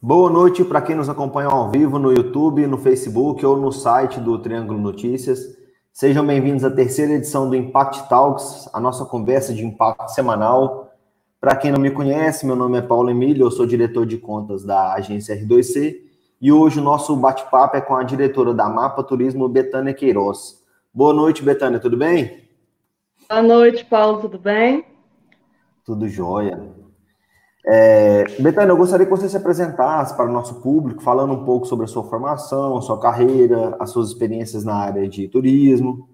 Boa noite para quem nos acompanha ao vivo no YouTube, no Facebook ou no site do Triângulo Notícias. Sejam bem-vindos à terceira edição do Impact Talks, a nossa conversa de impacto semanal. Para quem não me conhece, meu nome é Paulo Emílio, eu sou diretor de contas da agência R2C e hoje o nosso bate-papo é com a diretora da Mapa Turismo, Betânia Queiroz. Boa noite, Betânia, tudo bem? Boa noite, Paulo, tudo bem? Tudo jóia. É, Betânia, eu gostaria que você se apresentasse para o nosso público, falando um pouco sobre a sua formação, a sua carreira, as suas experiências na área de turismo.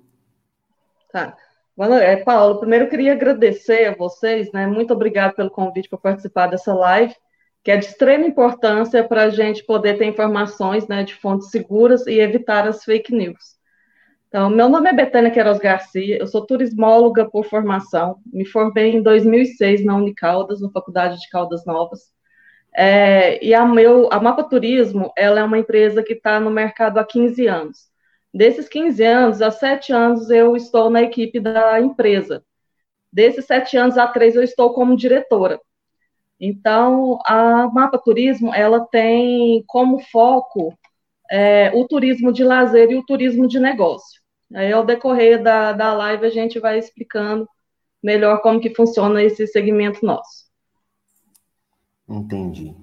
Tá. É, Paulo, primeiro eu queria agradecer a vocês, né? Muito obrigado pelo convite para participar dessa live, que é de extrema importância para a gente poder ter informações né, de fontes seguras e evitar as fake news. Então, meu nome é Betânia Queiroz Garcia, eu sou turismóloga por formação, me formei em 2006 na Unicaldas, na Faculdade de Caldas Novas, é, e a, meu, a Mapa Turismo, ela é uma empresa que está no mercado há 15 anos. Desses 15 anos, há 7 anos eu estou na equipe da empresa. Desses 7 anos, há 3 eu estou como diretora. Então, a Mapa Turismo, ela tem como foco é, o turismo de lazer e o turismo de negócio. Aí, ao decorrer da, da live, a gente vai explicando melhor como que funciona esse segmento nosso. Entendi.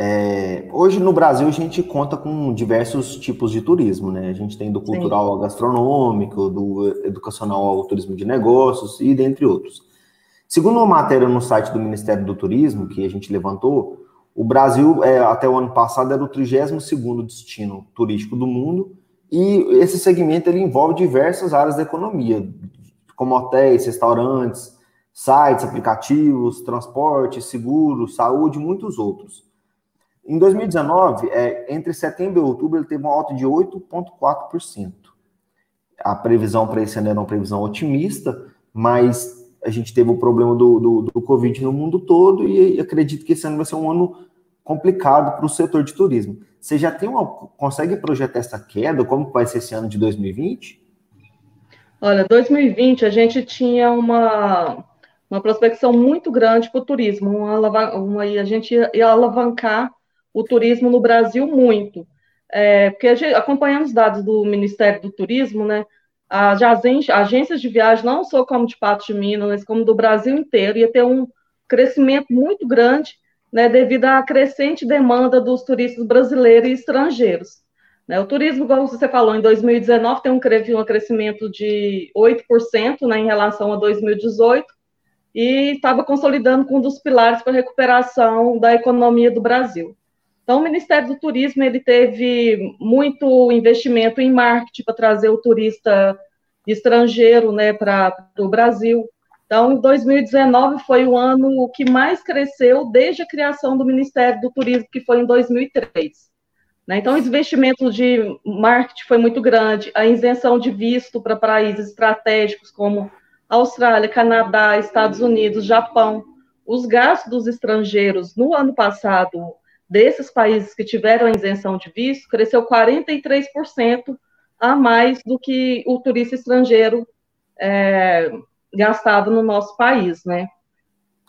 É, hoje no Brasil a gente conta com diversos tipos de turismo, né? A gente tem do cultural ao gastronômico, do educacional ao turismo de negócios e dentre outros. Segundo uma matéria no site do Ministério do Turismo que a gente levantou, o Brasil é, até o ano passado era o 32 segundo destino turístico do mundo e esse segmento ele envolve diversas áreas da economia, como hotéis, restaurantes, sites, aplicativos, transporte, seguro, saúde e muitos outros. Em 2019, é, entre setembro e outubro, ele teve uma alta de 8,4%. A previsão para esse ano era uma previsão otimista, mas a gente teve o problema do, do, do Covid no mundo todo e, acredito que esse ano vai ser um ano complicado para o setor de turismo. Você já tem uma, consegue projetar essa queda? Como vai ser esse ano de 2020? Olha, 2020 a gente tinha uma, uma prospecção muito grande para o turismo, uma, uma, a gente ia, ia, alavancar o turismo no Brasil muito. É, porque gente, acompanhando os dados do Ministério do Turismo, né, as agências de viagem, não só como de Patos de Minas, mas como do Brasil inteiro, ia ter um crescimento muito grande né, devido à crescente demanda dos turistas brasileiros e estrangeiros. Né, o turismo, como você falou, em 2019 tem um, um crescimento de 8% né, em relação a 2018 e estava consolidando com um dos pilares para a recuperação da economia do Brasil. Então, o Ministério do Turismo ele teve muito investimento em marketing para trazer o turista estrangeiro né, para o Brasil. Então, 2019 foi o ano que mais cresceu desde a criação do Ministério do Turismo, que foi em 2003. Né? Então, o investimento de marketing foi muito grande, a isenção de visto para países estratégicos como Austrália, Canadá, Estados Unidos, Japão. Os gastos dos estrangeiros no ano passado, desses países que tiveram a isenção de visto, cresceu 43% a mais do que o turista estrangeiro é, gastado no nosso país, né?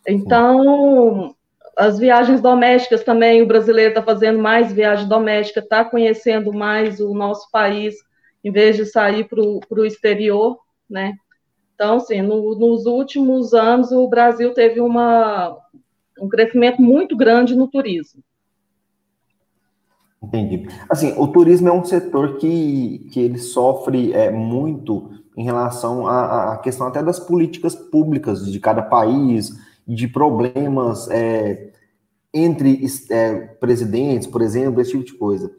Então, as viagens domésticas também, o brasileiro está fazendo mais viagem doméstica, está conhecendo mais o nosso país, em vez de sair para o exterior, né? Então, assim, no, nos últimos anos, o Brasil teve uma, um crescimento muito grande no turismo. Entendi. Assim, o turismo é um setor que, que ele sofre é, muito em relação à, à questão até das políticas públicas de cada país, de problemas é, entre é, presidentes, por exemplo, esse tipo de coisa.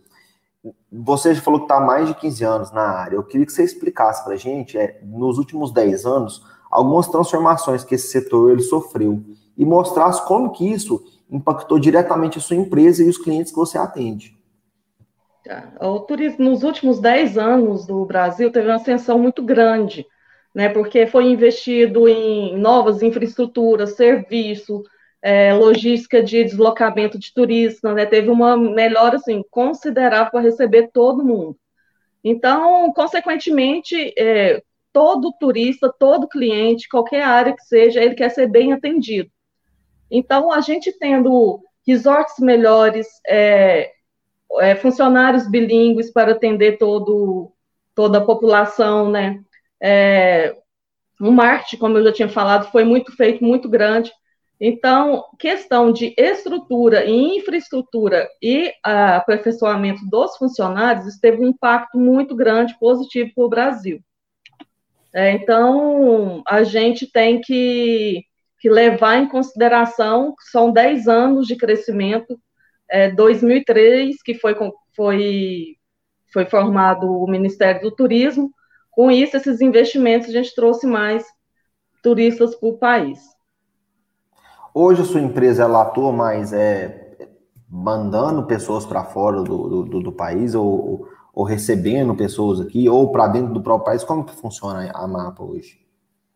Você já falou que está há mais de 15 anos na área. Eu queria que você explicasse para a gente, é, nos últimos 10 anos, algumas transformações que esse setor ele sofreu e mostrasse como que isso impactou diretamente a sua empresa e os clientes que você atende. O turismo, nos últimos 10 anos do Brasil, teve uma ascensão muito grande, né, porque foi investido em novas infraestruturas, serviço, é, logística de deslocamento de turistas, né, teve uma melhora assim, considerável para receber todo mundo. Então, consequentemente, é, todo turista, todo cliente, qualquer área que seja, ele quer ser bem atendido. Então, a gente tendo resorts melhores, é, é, funcionários bilíngues para atender todo, toda a população, né? É, o marketing, como eu já tinha falado, foi muito feito, muito grande. Então, questão de estrutura e infraestrutura e aperfeiçoamento dos funcionários, isso teve um impacto muito grande, positivo para o Brasil. É, então, a gente tem que, que, levar em consideração que são 10 anos de crescimento. É, 2003, que foi, foi, foi formado o Ministério do Turismo, com isso, esses investimentos, a gente trouxe mais turistas para o país. Hoje a sua empresa ela atua mais é, mandando pessoas para fora do, do, do país ou, ou, recebendo pessoas aqui ou para dentro do próprio país? Como que funciona a Mapa hoje?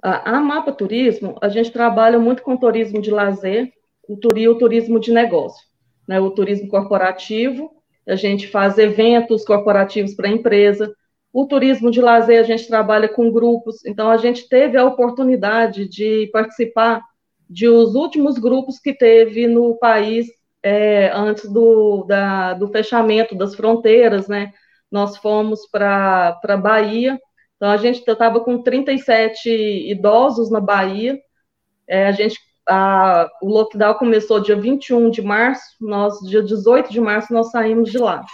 A, a Mapa Turismo, a gente trabalha muito com turismo de lazer o, o turismo de negócio, né? o turismo corporativo, a gente faz eventos corporativos para a empresa, o turismo de lazer, a gente trabalha com grupos, então a gente teve a oportunidade de participar de os últimos grupos que teve no país é, antes do, da, do fechamento das fronteiras, né? Nós fomos para a Bahia, então a gente estava com 37 idosos na Bahia, é, a gente, a, o lockdown começou dia 21 de março, nós, dia 18 de março, nós saímos de lá.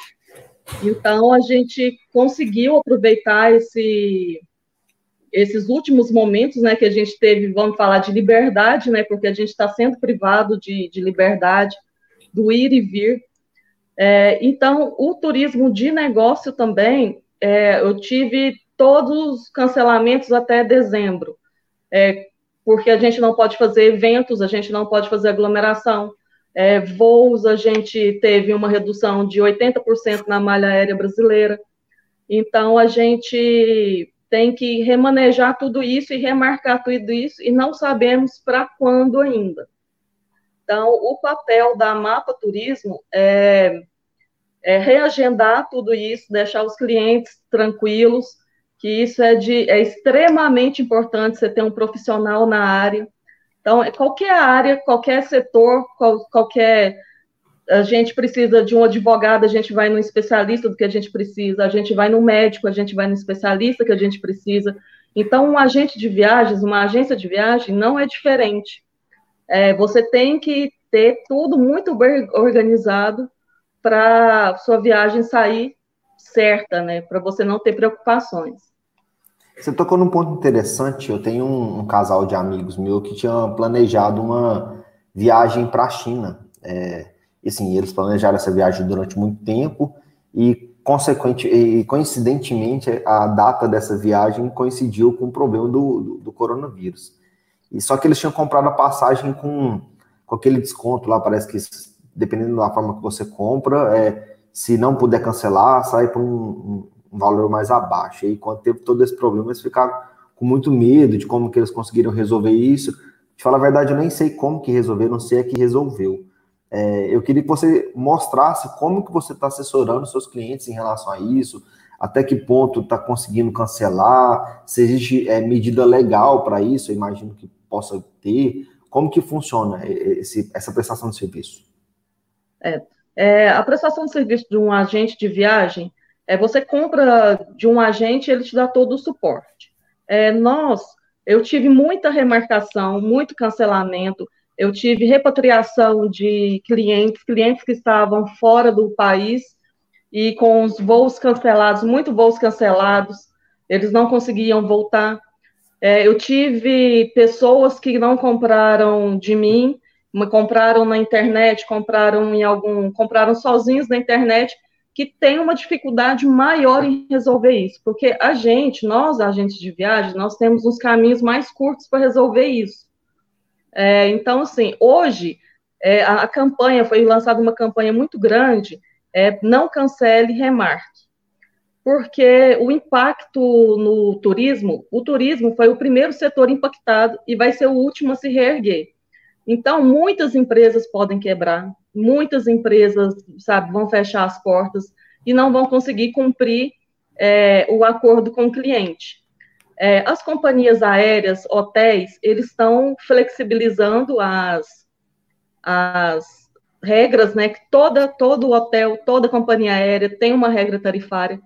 Então, a gente conseguiu aproveitar esse, esses últimos momentos, né, que a gente teve, vamos falar de liberdade, né, porque a gente está sendo privado de, de, liberdade, do ir e vir. É, então, o turismo de negócio também, é, eu tive todos os cancelamentos até dezembro, é, porque a gente não pode fazer eventos, a gente não pode fazer aglomeração, é, voos, a gente teve uma redução de 80% na malha aérea brasileira. Então, a gente tem que remanejar tudo isso e remarcar tudo isso, e não sabemos para quando ainda. Então, o papel da Mapa Turismo é, é, reagendar tudo isso, deixar os clientes tranquilos, que isso é, de, é extremamente importante você ter um profissional na área, então, é qualquer área, qualquer setor, qual, qualquer. A gente precisa de um advogado, a gente vai no especialista do que a gente precisa, a gente vai no médico, a gente vai no especialista que a gente precisa. Então, um agente de viagens, uma agência de viagem, não é diferente. É, você tem que ter tudo muito bem organizado para sua viagem sair certa, né? Para você não ter preocupações. Você tocou num ponto interessante. Eu tenho um, um casal de amigos meu que tinha planejado uma viagem para a China. É, e assim, eles planejaram essa viagem durante muito tempo e, consequente, e coincidentemente, a data dessa viagem coincidiu com o problema do, do, do coronavírus. E só que eles tinham comprado a passagem com, com aquele desconto lá, parece que dependendo da forma que você compra, é, se não puder cancelar, sai para um, um valor mais abaixo. E quando teve todo esse problema, eles ficaram com muito medo de como que eles conseguiram resolver isso. De falar a verdade, eu nem sei como que resolveram, não sei é que resolveu. É, eu queria que você mostrasse como que você está assessorando seus clientes em relação a isso, até que ponto está conseguindo cancelar, se existe é, medida legal para isso, eu imagino que possa ter, como que funciona esse, essa prestação de serviço? É, é, a prestação de serviço de um agente de viagem, é, você compra de um agente, ele te dá todo o suporte. É, nós, eu tive muita remarcação, muito cancelamento, eu tive repatriação de clientes, clientes que estavam fora do país e com os voos cancelados, muito voos cancelados, eles não conseguiam voltar. É, eu tive pessoas que não compraram de mim, compraram na internet, compraram em algum, compraram sozinhos na internet que tem uma dificuldade maior em resolver isso, porque a gente, nós, agentes de viagem, nós temos uns caminhos mais curtos para resolver isso. É, então, assim, hoje, é, a, a, campanha, foi lançada uma campanha muito grande, é, não cancele, remarque. Porque o impacto no turismo, o turismo foi o primeiro setor impactado e vai ser o último a se reerguer. Então, muitas empresas podem quebrar, muitas empresas, sabe, vão fechar as portas e não vão conseguir cumprir é, o acordo com o cliente. É, as companhias aéreas, hotéis, eles estão flexibilizando as, as, regras, né? Que toda, todo hotel, toda companhia aérea tem uma regra tarifária.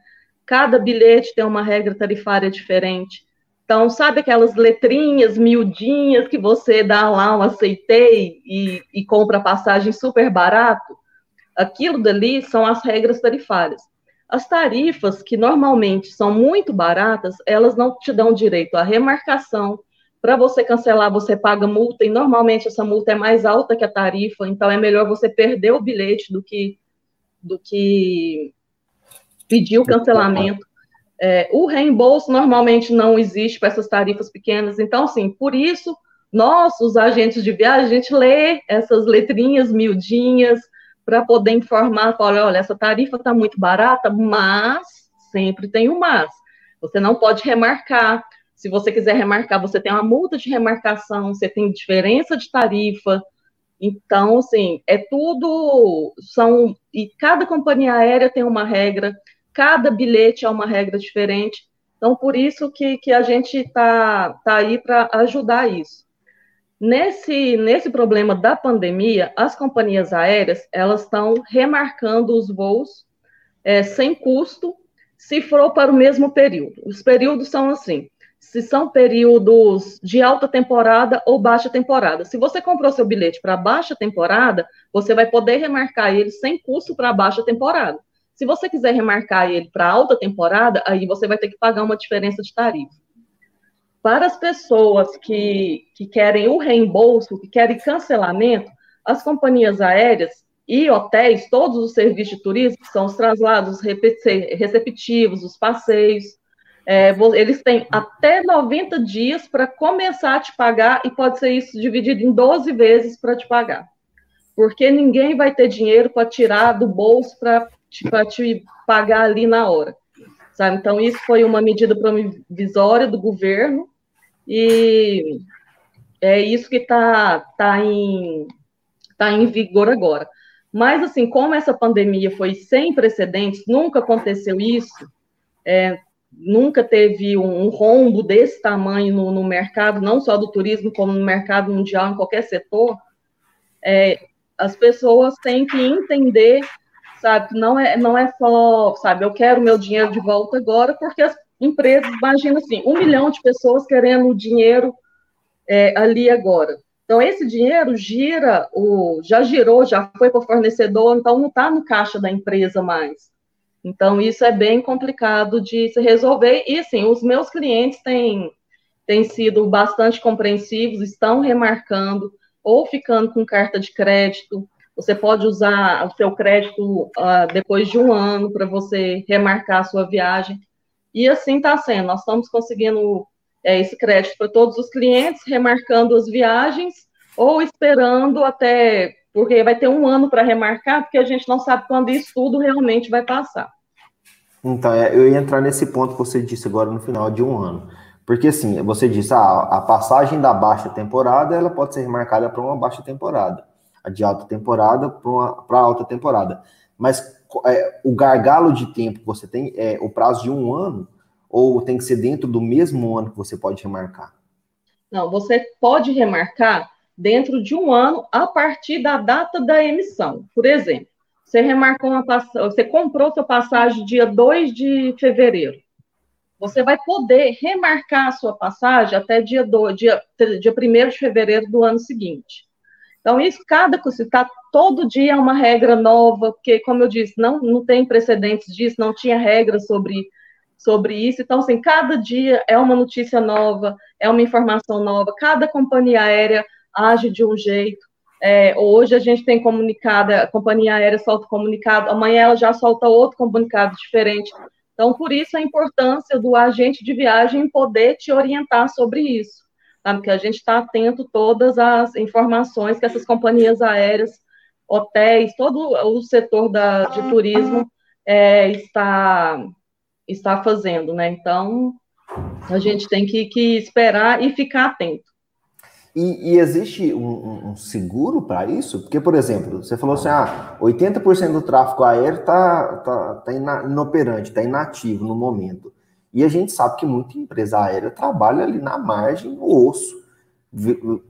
Cada bilhete tem uma regra tarifária diferente. Então, sabe aquelas letrinhas miudinhas que você dá lá um aceitei e, e compra passagem super barato? Aquilo dali são as regras tarifárias. As tarifas, que normalmente são muito baratas, elas não te dão direito à remarcação. Para você cancelar, você paga multa, e normalmente essa multa é mais alta que a tarifa, então é melhor você perder o bilhete do que, do que pedir o cancelamento. É, o reembolso normalmente não existe para essas tarifas pequenas, então, assim, por isso, nós, os agentes de viagem, a gente lê essas letrinhas miudinhas, para poder informar, falar, olha, essa tarifa está muito barata, mas sempre tem um mas. Você não pode remarcar. Se você quiser remarcar, você tem uma multa de remarcação, você tem diferença de tarifa. Então, assim, é tudo. São. E cada companhia aérea tem uma regra, cada bilhete é uma regra diferente. Então, por isso que, que a gente está tá aí para ajudar isso. Nesse, nesse problema da pandemia, as companhias aéreas elas estão remarcando os voos é, sem custo, se for para o mesmo período. Os períodos são assim: se são períodos de alta temporada ou baixa temporada. Se você comprou seu bilhete para baixa temporada, você vai poder remarcar ele sem custo para baixa temporada. Se você quiser remarcar ele para alta temporada, aí você vai ter que pagar uma diferença de tarifa para as pessoas que, que querem o reembolso, que querem cancelamento, as companhias aéreas e hotéis, todos os serviços de turismo, que são os traslados receptivos, os passeios, é, eles têm até 90 dias para começar a te pagar e pode ser isso dividido em 12 vezes para te pagar. Porque ninguém vai ter dinheiro para tirar do bolso para te, te pagar ali na hora. Sabe? Então, isso foi uma medida provisória do governo e é isso que está tá em, tá em vigor agora. Mas, assim, como essa pandemia foi sem precedentes, nunca aconteceu isso, é, nunca teve um, um, rombo desse tamanho no, no, mercado, não só do turismo, como no mercado mundial, em qualquer setor, é, as pessoas têm que entender, sabe, não é, não é só, sabe, eu quero meu dinheiro de volta agora, porque as empresas, imagina assim, um milhão de pessoas querendo dinheiro é, ali agora. Então, esse dinheiro gira, o, já girou, já foi para o fornecedor, então não está no caixa da empresa mais. Então, isso é bem complicado de se resolver. E, assim, os meus clientes têm, têm sido bastante compreensivos, estão remarcando, ou ficando com carta de crédito. Você pode usar o seu crédito uh, depois de um ano para você remarcar a sua viagem. E assim está sendo. Nós estamos conseguindo é, esse crédito para todos os clientes, remarcando as viagens ou esperando até. Porque vai ter um ano para remarcar, porque a gente não sabe quando isso tudo realmente vai passar. Então, é, eu ia entrar nesse ponto que você disse agora no final de um ano. Porque, assim, você disse, ah, a passagem da baixa temporada, ela pode ser remarcada para uma baixa temporada. De alta temporada para alta temporada. Mas é, o gargalo de tempo que você tem é o prazo de um ano ou tem que ser dentro do mesmo ano que você pode remarcar? Não, você pode remarcar dentro de um ano a partir da data da emissão. Por exemplo, você remarcou uma você comprou sua passagem dia 2 de fevereiro. Você vai poder remarcar a sua passagem até dia, do, dia, dia 1 de fevereiro do ano seguinte. Então, isso, cada está todo dia uma regra nova, porque, como eu disse, não, não tem precedentes disso, não tinha regra sobre, sobre isso. Então, assim, cada dia é uma notícia nova, é uma informação nova, cada companhia aérea age de um jeito. É, hoje a gente tem comunicado, a companhia aérea solta comunicado, amanhã ela já solta outro comunicado diferente. Então, por isso a importância do agente de viagem poder te orientar sobre isso sabe? Que a gente está atento todas as informações que essas companhias aéreas, hotéis, todo o setor da, de turismo é, está, está fazendo, né? Então, a gente tem que, que esperar e ficar atento. E, e existe um, um seguro para isso? Porque, por exemplo, você falou assim, ah, 80% do tráfego aéreo está tá, tá inoperante, está inativo no momento. E a gente sabe que muita empresa aérea trabalha ali na margem, no osso.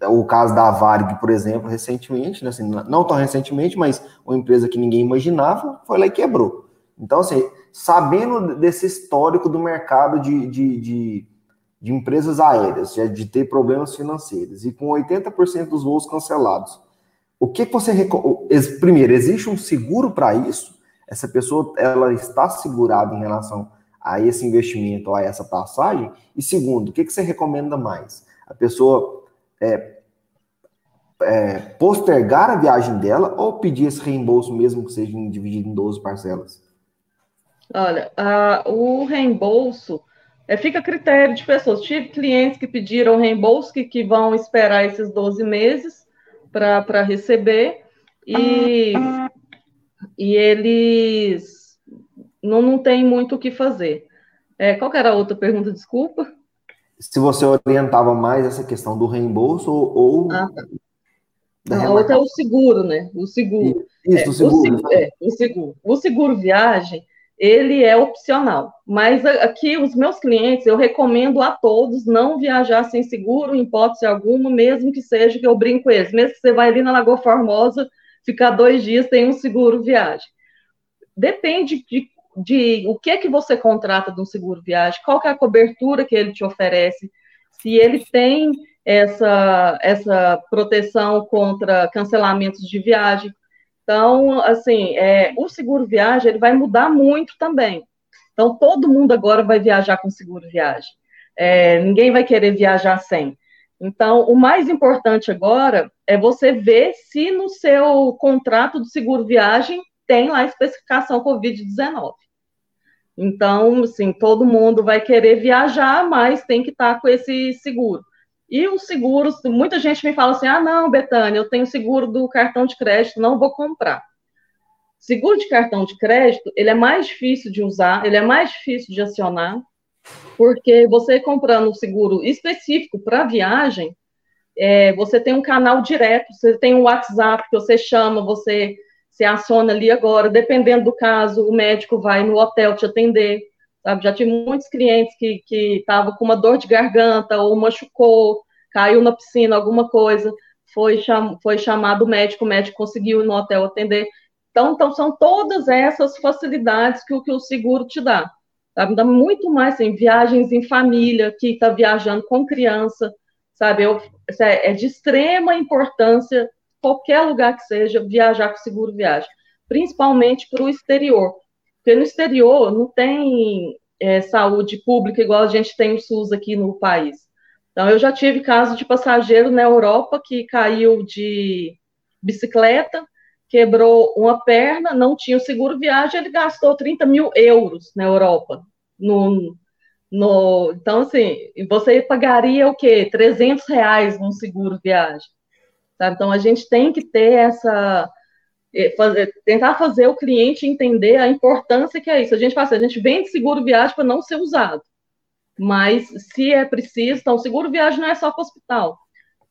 o caso da Varg, por exemplo, recentemente, né, assim, não tão recentemente, mas uma empresa que ninguém imaginava foi lá e quebrou. Então, assim, sabendo desse histórico do mercado de, de, de, de empresas aéreas, de, ter problemas financeiros, e com 80% dos voos cancelados, o que você primeiro existe um seguro para isso? Essa pessoa ela está segurada em relação a esse investimento, a essa passagem? E segundo, o que você recomenda mais? A pessoa é, é, postergar a viagem dela ou pedir esse reembolso mesmo que seja dividido em 12 parcelas? Olha, a, o reembolso é, fica a critério de pessoas. Tive clientes que pediram reembolso que, que vão esperar esses 12 meses para receber e, e eles não, não têm muito o que fazer. É, qual era a outra pergunta? Desculpa se você orientava mais essa questão do reembolso ou. Ah, tá. a outra é o seguro, né? O seguro. Isso, é, o seguro. O, é, o seguro. O seguro viagem, ele é opcional. Mas aqui, os meus clientes, eu recomendo a todos não viajar sem seguro, em hipótese alguma, mesmo que seja que eu brinco com eles. Mesmo que você vai ali na Lagoa Formosa, ficar dois dias, tem um seguro viagem. Depende de de o que é que você contrata de um seguro viagem, qual é a cobertura que ele te oferece, se ele tem essa, essa proteção contra cancelamentos de viagem. Então, assim, é, o seguro viagem ele vai mudar muito também. Então, todo mundo agora vai viajar com seguro viagem. É, ninguém vai querer viajar sem. Então, o mais importante agora é você ver se no seu contrato de seguro viagem tem lá a especificação Covid-19. Então, assim, todo mundo vai querer viajar, mas tem que estar com esse seguro. E os seguros, muita gente me fala assim: ah, não, Betânia, eu tenho seguro do cartão de crédito, não vou comprar. Seguro de cartão de crédito, ele é mais difícil de usar, ele é mais difícil de acionar, porque você comprando um seguro específico para viagem, é, você tem um canal direto, você tem um WhatsApp que você chama, você você aciona ali agora, dependendo do caso, o médico vai no hotel te atender, sabe? Já tive muitos clientes que estavam com uma dor de garganta ou machucou, caiu na piscina, alguma coisa, foi, cham, foi chamado o médico, o médico conseguiu ir no hotel atender. Então, então são todas essas facilidades que, que o seguro te dá. Sabe? Dá muito mais, assim, viagens em família, que está viajando com criança, sabe? Eu, é, é de extrema importância qualquer lugar que seja, viajar com seguro viagem, principalmente para o exterior. Porque no exterior não tem é, saúde pública igual a gente tem o SUS aqui no país. Então, eu já tive caso de passageiro na Europa que caiu de bicicleta, quebrou uma perna, não tinha o seguro viagem, ele gastou 30 mil euros na Europa. No, no, então, assim, você pagaria o quê? 300 reais num seguro viagem. Tá? Então, a gente tem que ter essa. É, fazer, tentar fazer o cliente entender a importância que é isso. A gente faz, a gente vende seguro viagem para não ser usado. Mas, se é preciso, então, seguro viagem não é só para hospital.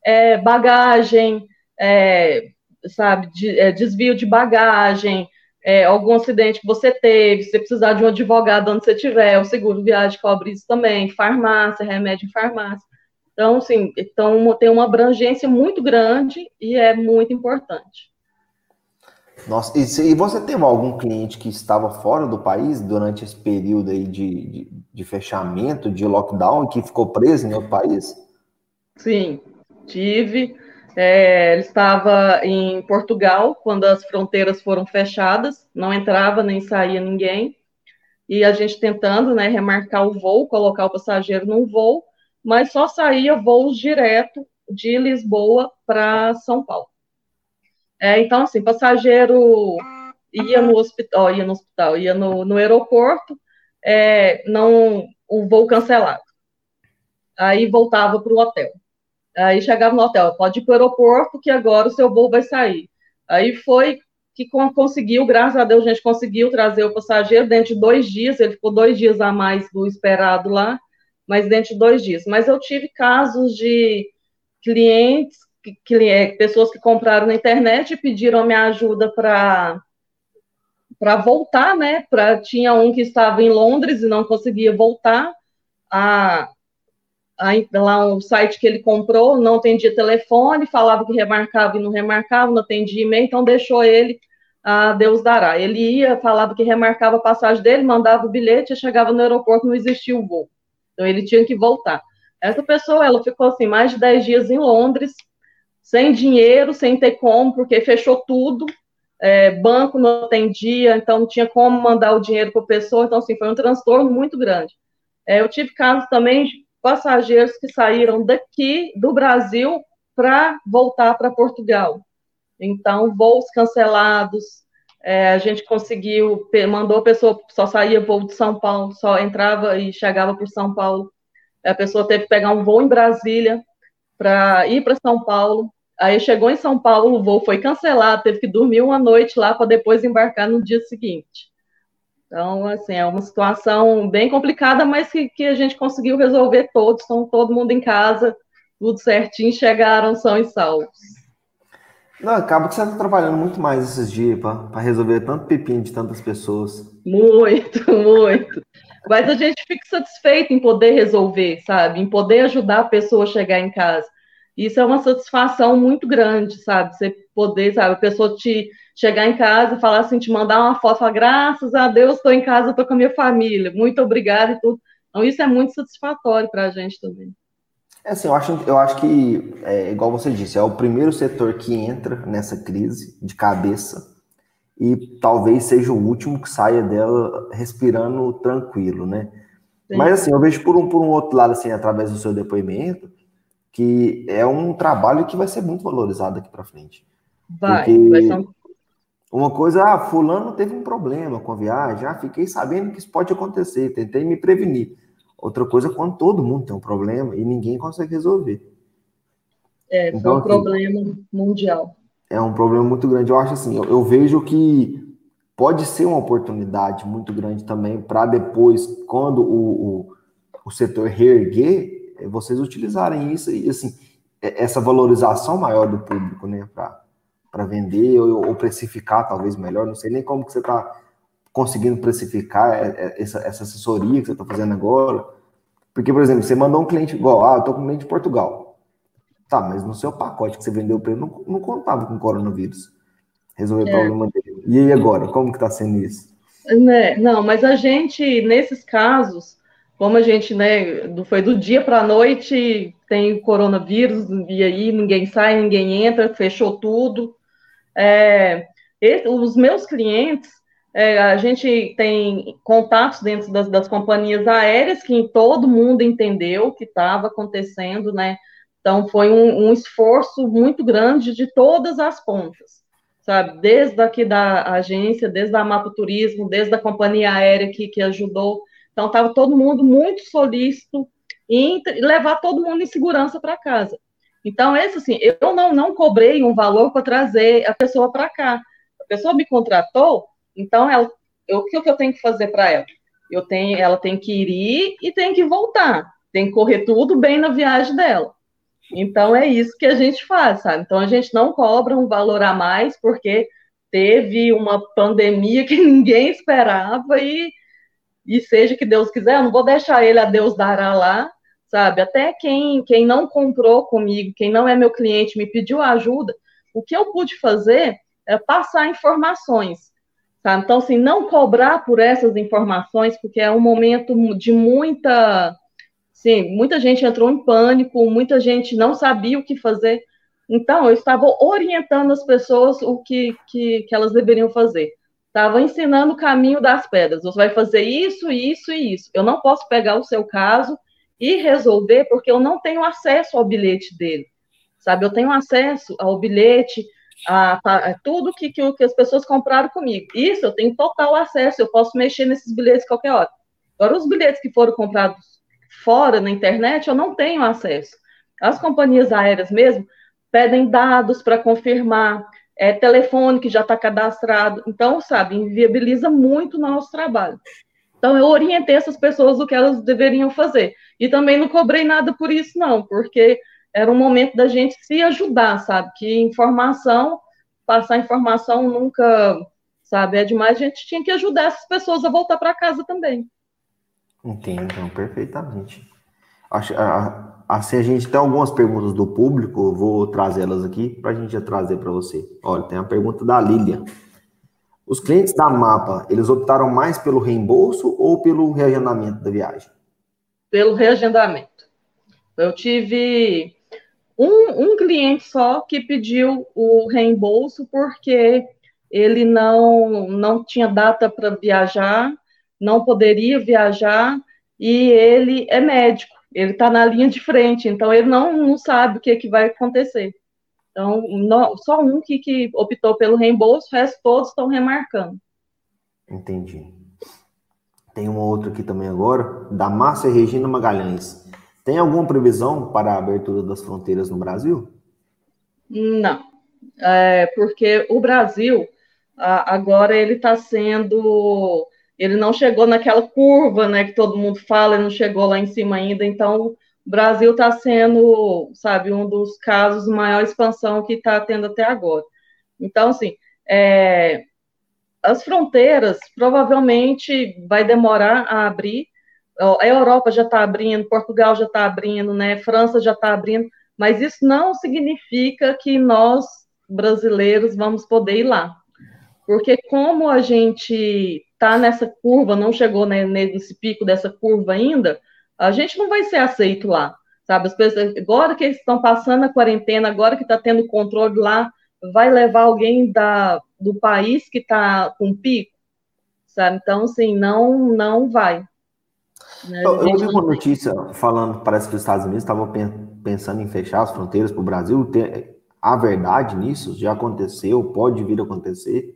É bagagem, é, sabe, de, é, desvio de bagagem, é, algum acidente que você teve, se você precisar de um advogado onde você estiver, o seguro viagem cobre isso também, farmácia, remédio em farmácia. Então, assim, então, tem uma abrangência muito grande e é muito importante. Nossa, e você teve algum cliente que estava fora do país durante esse período aí de, de, de fechamento, de lockdown, que ficou preso em outro país? Sim, tive. É, ele estava em Portugal quando as fronteiras foram fechadas, não entrava nem saía ninguém. E a gente tentando né, remarcar o voo, colocar o passageiro num voo, mas só saía voos direto de Lisboa para São Paulo. É, então, assim, passageiro ia no hospital, ia no hospital, ia no, no aeroporto, é, não o voo cancelado. Aí voltava para o hotel. Aí chegava no hotel, pode ir para o aeroporto que agora o seu voo vai sair. Aí foi que conseguiu, graças a Deus, a gente conseguiu trazer o passageiro dentro de dois dias, ele ficou dois dias a mais do esperado lá, mas dentro de dois dias. Mas eu tive casos de clientes, que, pessoas que compraram na internet e pediram minha ajuda para para voltar, né? Pra, tinha um que estava em Londres e não conseguia voltar. A, lá o site que ele comprou não atendia telefone, falava que remarcava e não remarcava, não atendia e-mail, então deixou ele a Deus dará. Ele ia, falava que remarcava a passagem dele, mandava o bilhete, chegava no aeroporto, não existia o voo. Então ele tinha que voltar. Essa pessoa, ela ficou assim, mais de 10 dias em Londres, sem dinheiro, sem ter como, porque fechou tudo, é, banco não atendia, então não tinha como mandar o dinheiro para a pessoa, então assim, foi um transtorno muito grande. É, eu tive casos também de passageiros que saíram daqui do Brasil para voltar para Portugal. Então, voos cancelados, é, a gente conseguiu, mandou a pessoa, só saía voo de São Paulo, só entrava e chegava por São Paulo. A pessoa teve que pegar um voo em Brasília para ir para São Paulo. Aí chegou em São Paulo, o voo foi cancelado, teve que dormir uma noite lá para depois embarcar no dia seguinte. Então, assim, é uma situação bem complicada, mas que, que a gente conseguiu resolver todos, estão todo mundo em casa, tudo certinho, chegaram são e salvos. Não, acaba que você está trabalhando muito mais esses dias para resolver tanto pepino de tantas pessoas. Muito, muito. Mas a gente fica satisfeito em poder resolver, sabe? Em poder ajudar a pessoa a chegar em casa. Isso é uma satisfação muito grande, sabe? Você poder, sabe, a pessoa te chegar em casa falar assim, te mandar uma foto, falar, graças a Deus, estou em casa, estou com a minha família, muito obrigada e tudo. Então, isso é muito satisfatório para a gente também. É assim, eu acho, eu acho que, é, igual você disse, é o primeiro setor que entra nessa crise de cabeça e talvez seja o último que saia dela respirando tranquilo, né? Sim. Mas assim, eu vejo por um, por um outro lado, assim, através do seu depoimento, que é um trabalho que vai ser muito valorizado aqui para frente. Vai, Porque... vai ser um uma coisa, ah, fulano teve um problema com a viagem, ah, fiquei sabendo que isso pode acontecer, tentei me prevenir. Outra coisa é quando todo mundo tem um problema e ninguém consegue resolver. É, foi então, um assim, problema mundial. É um problema muito grande. Eu acho assim, eu, eu vejo que pode ser uma oportunidade muito grande também para depois, quando o, o, o setor reerguer, é vocês utilizarem isso e assim, é, essa valorização maior do público, né, para para vender ou, ou, precificar talvez melhor, não sei nem como que você está conseguindo precificar é, é, essa, essa assessoria que você está fazendo agora. Porque, por exemplo, você mandou um cliente igual, ah, eu estou com um cliente de Portugal. Tá, mas no seu pacote que você vendeu para ele não, não contava com coronavírus. Resolver o é. problema dele. E aí agora, como que está sendo isso? Né? Não, mas a gente, nesses casos, como a gente, né, foi do dia para a noite, tem coronavírus, e aí ninguém sai, ninguém entra, fechou tudo. É, os meus clientes, é, a gente tem contatos dentro das, das, companhias aéreas que todo mundo entendeu o que estava acontecendo, né? Então, foi um, um, esforço muito grande de todas as pontas, sabe? Desde aqui da agência, desde a Mapa Turismo, desde a companhia aérea que, que ajudou. Então, estava todo mundo muito solícito em levar todo mundo em segurança para casa. Então, esse assim, eu não, não cobrei um valor para trazer a pessoa para cá. A pessoa me contratou, então ela, eu, o que eu tenho que fazer para ela? Eu tenho, ela tem que ir e tem que voltar. Tem que correr tudo bem na viagem dela. Então é isso que a gente faz, sabe? Então a gente não cobra um valor a mais porque teve uma pandemia que ninguém esperava e, e seja que Deus quiser, eu não vou deixar ele a Deus dará lá, sabe? Até quem, quem não comprou comigo, quem não é meu cliente, me pediu ajuda, o que eu pude fazer é passar informações, sabe? Então, assim, não cobrar por essas informações, porque é um momento de muita, sim, muita gente entrou em pânico, muita gente não sabia o que fazer. Então, eu estava orientando as pessoas o que, que, que elas deveriam fazer. Estava ensinando o caminho das pedras. Você vai fazer isso, isso e isso. Eu não posso pegar o seu caso e resolver, porque eu não tenho acesso ao bilhete dele, sabe? Eu tenho acesso ao bilhete, a, a tudo que, que, que, as pessoas compraram comigo. Isso eu tenho total acesso, eu posso mexer nesses bilhetes qualquer hora. Agora, os bilhetes que foram comprados fora na internet, eu não tenho acesso. As companhias aéreas mesmo pedem dados para confirmar, é, telefone que já está cadastrado. Então, sabe, inviabiliza muito o nosso trabalho. Então, eu orientei essas pessoas o que elas deveriam fazer. E também não cobrei nada por isso, não, porque era um momento da gente se ajudar, sabe? Que informação, passar informação nunca, sabe, é demais. A gente tinha que ajudar essas pessoas a voltar para casa também. Entendo, perfeitamente. assim a gente tem algumas perguntas do público, vou trazê-las aqui para a gente já trazer para você. Olha, tem a pergunta da Lilian. Os clientes da Mapa, eles optaram mais pelo reembolso ou pelo reagendamento da viagem? Pelo reagendamento. Eu tive um, um cliente só que pediu o reembolso porque ele não, não tinha data para viajar, não poderia viajar e ele é médico, ele está na linha de frente, então ele não, não sabe o que, que vai acontecer. Então, não, só um que, que optou pelo reembolso, o resto todos estão remarcando. Entendi. Tem uma outra aqui também agora, da Márcia Regina Magalhães. Tem alguma previsão para a abertura das fronteiras no Brasil? Não, é, porque o Brasil agora ele está sendo, ele não chegou naquela curva, né, que todo mundo fala, ele não chegou lá em cima ainda, então o Brasil está sendo, sabe, um dos casos maior expansão que está tendo até agora. Então, assim, é, as fronteiras provavelmente vai demorar a abrir. A Europa já está abrindo, Portugal já está abrindo, né? França já está abrindo, mas isso não significa que nós brasileiros vamos poder ir lá, porque como a gente está nessa curva, não chegou né, nesse pico dessa curva ainda, a gente não vai ser aceito lá, sabe? As pessoas, agora que eles estão passando a quarentena, agora que está tendo controle lá, vai levar alguém da, do país que está com pico, sabe? Então, assim, não, não vai. Né? Eu, eu vi uma notícia falando, parece que os Estados Unidos estavam pensando em fechar as fronteiras para o Brasil. Tem, há verdade nisso? Já aconteceu? Pode vir a acontecer?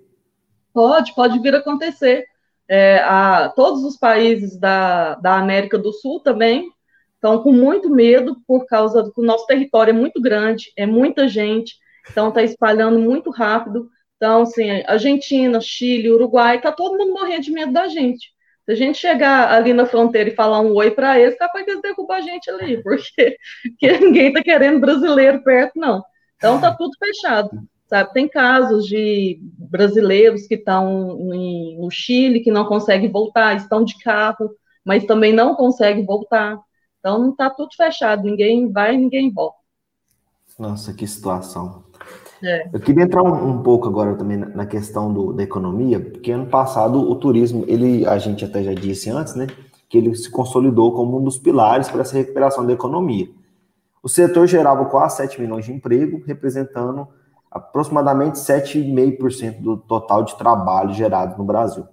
Pode, pode vir a acontecer. É, a, todos os países da, da América do Sul também estão com muito medo por causa do que o nosso território é muito grande, é muita gente, então está espalhando muito rápido. Então, assim, Argentina, Chile, Uruguai, está todo mundo morrendo de medo da gente. Se a gente chegar ali na fronteira e falar um oi para eles, capaz que eles derrubam a gente ali, porque, porque ninguém está querendo brasileiro perto, não. Então, está tudo fechado. Sabe? Tem casos de brasileiros que estão no Chile, que não conseguem voltar, estão de carro, mas também não conseguem voltar. Então não está tudo fechado, ninguém vai, ninguém volta. Nossa, que situação. É. Eu queria entrar um, um, pouco agora também na questão do, da economia, porque ano passado o turismo, ele, a gente até já disse antes, né, que ele se consolidou como um dos pilares para essa recuperação da economia. O setor gerava quase 7 milhões de emprego, representando aproximadamente 7,5% do total de trabalho gerado no Brasil.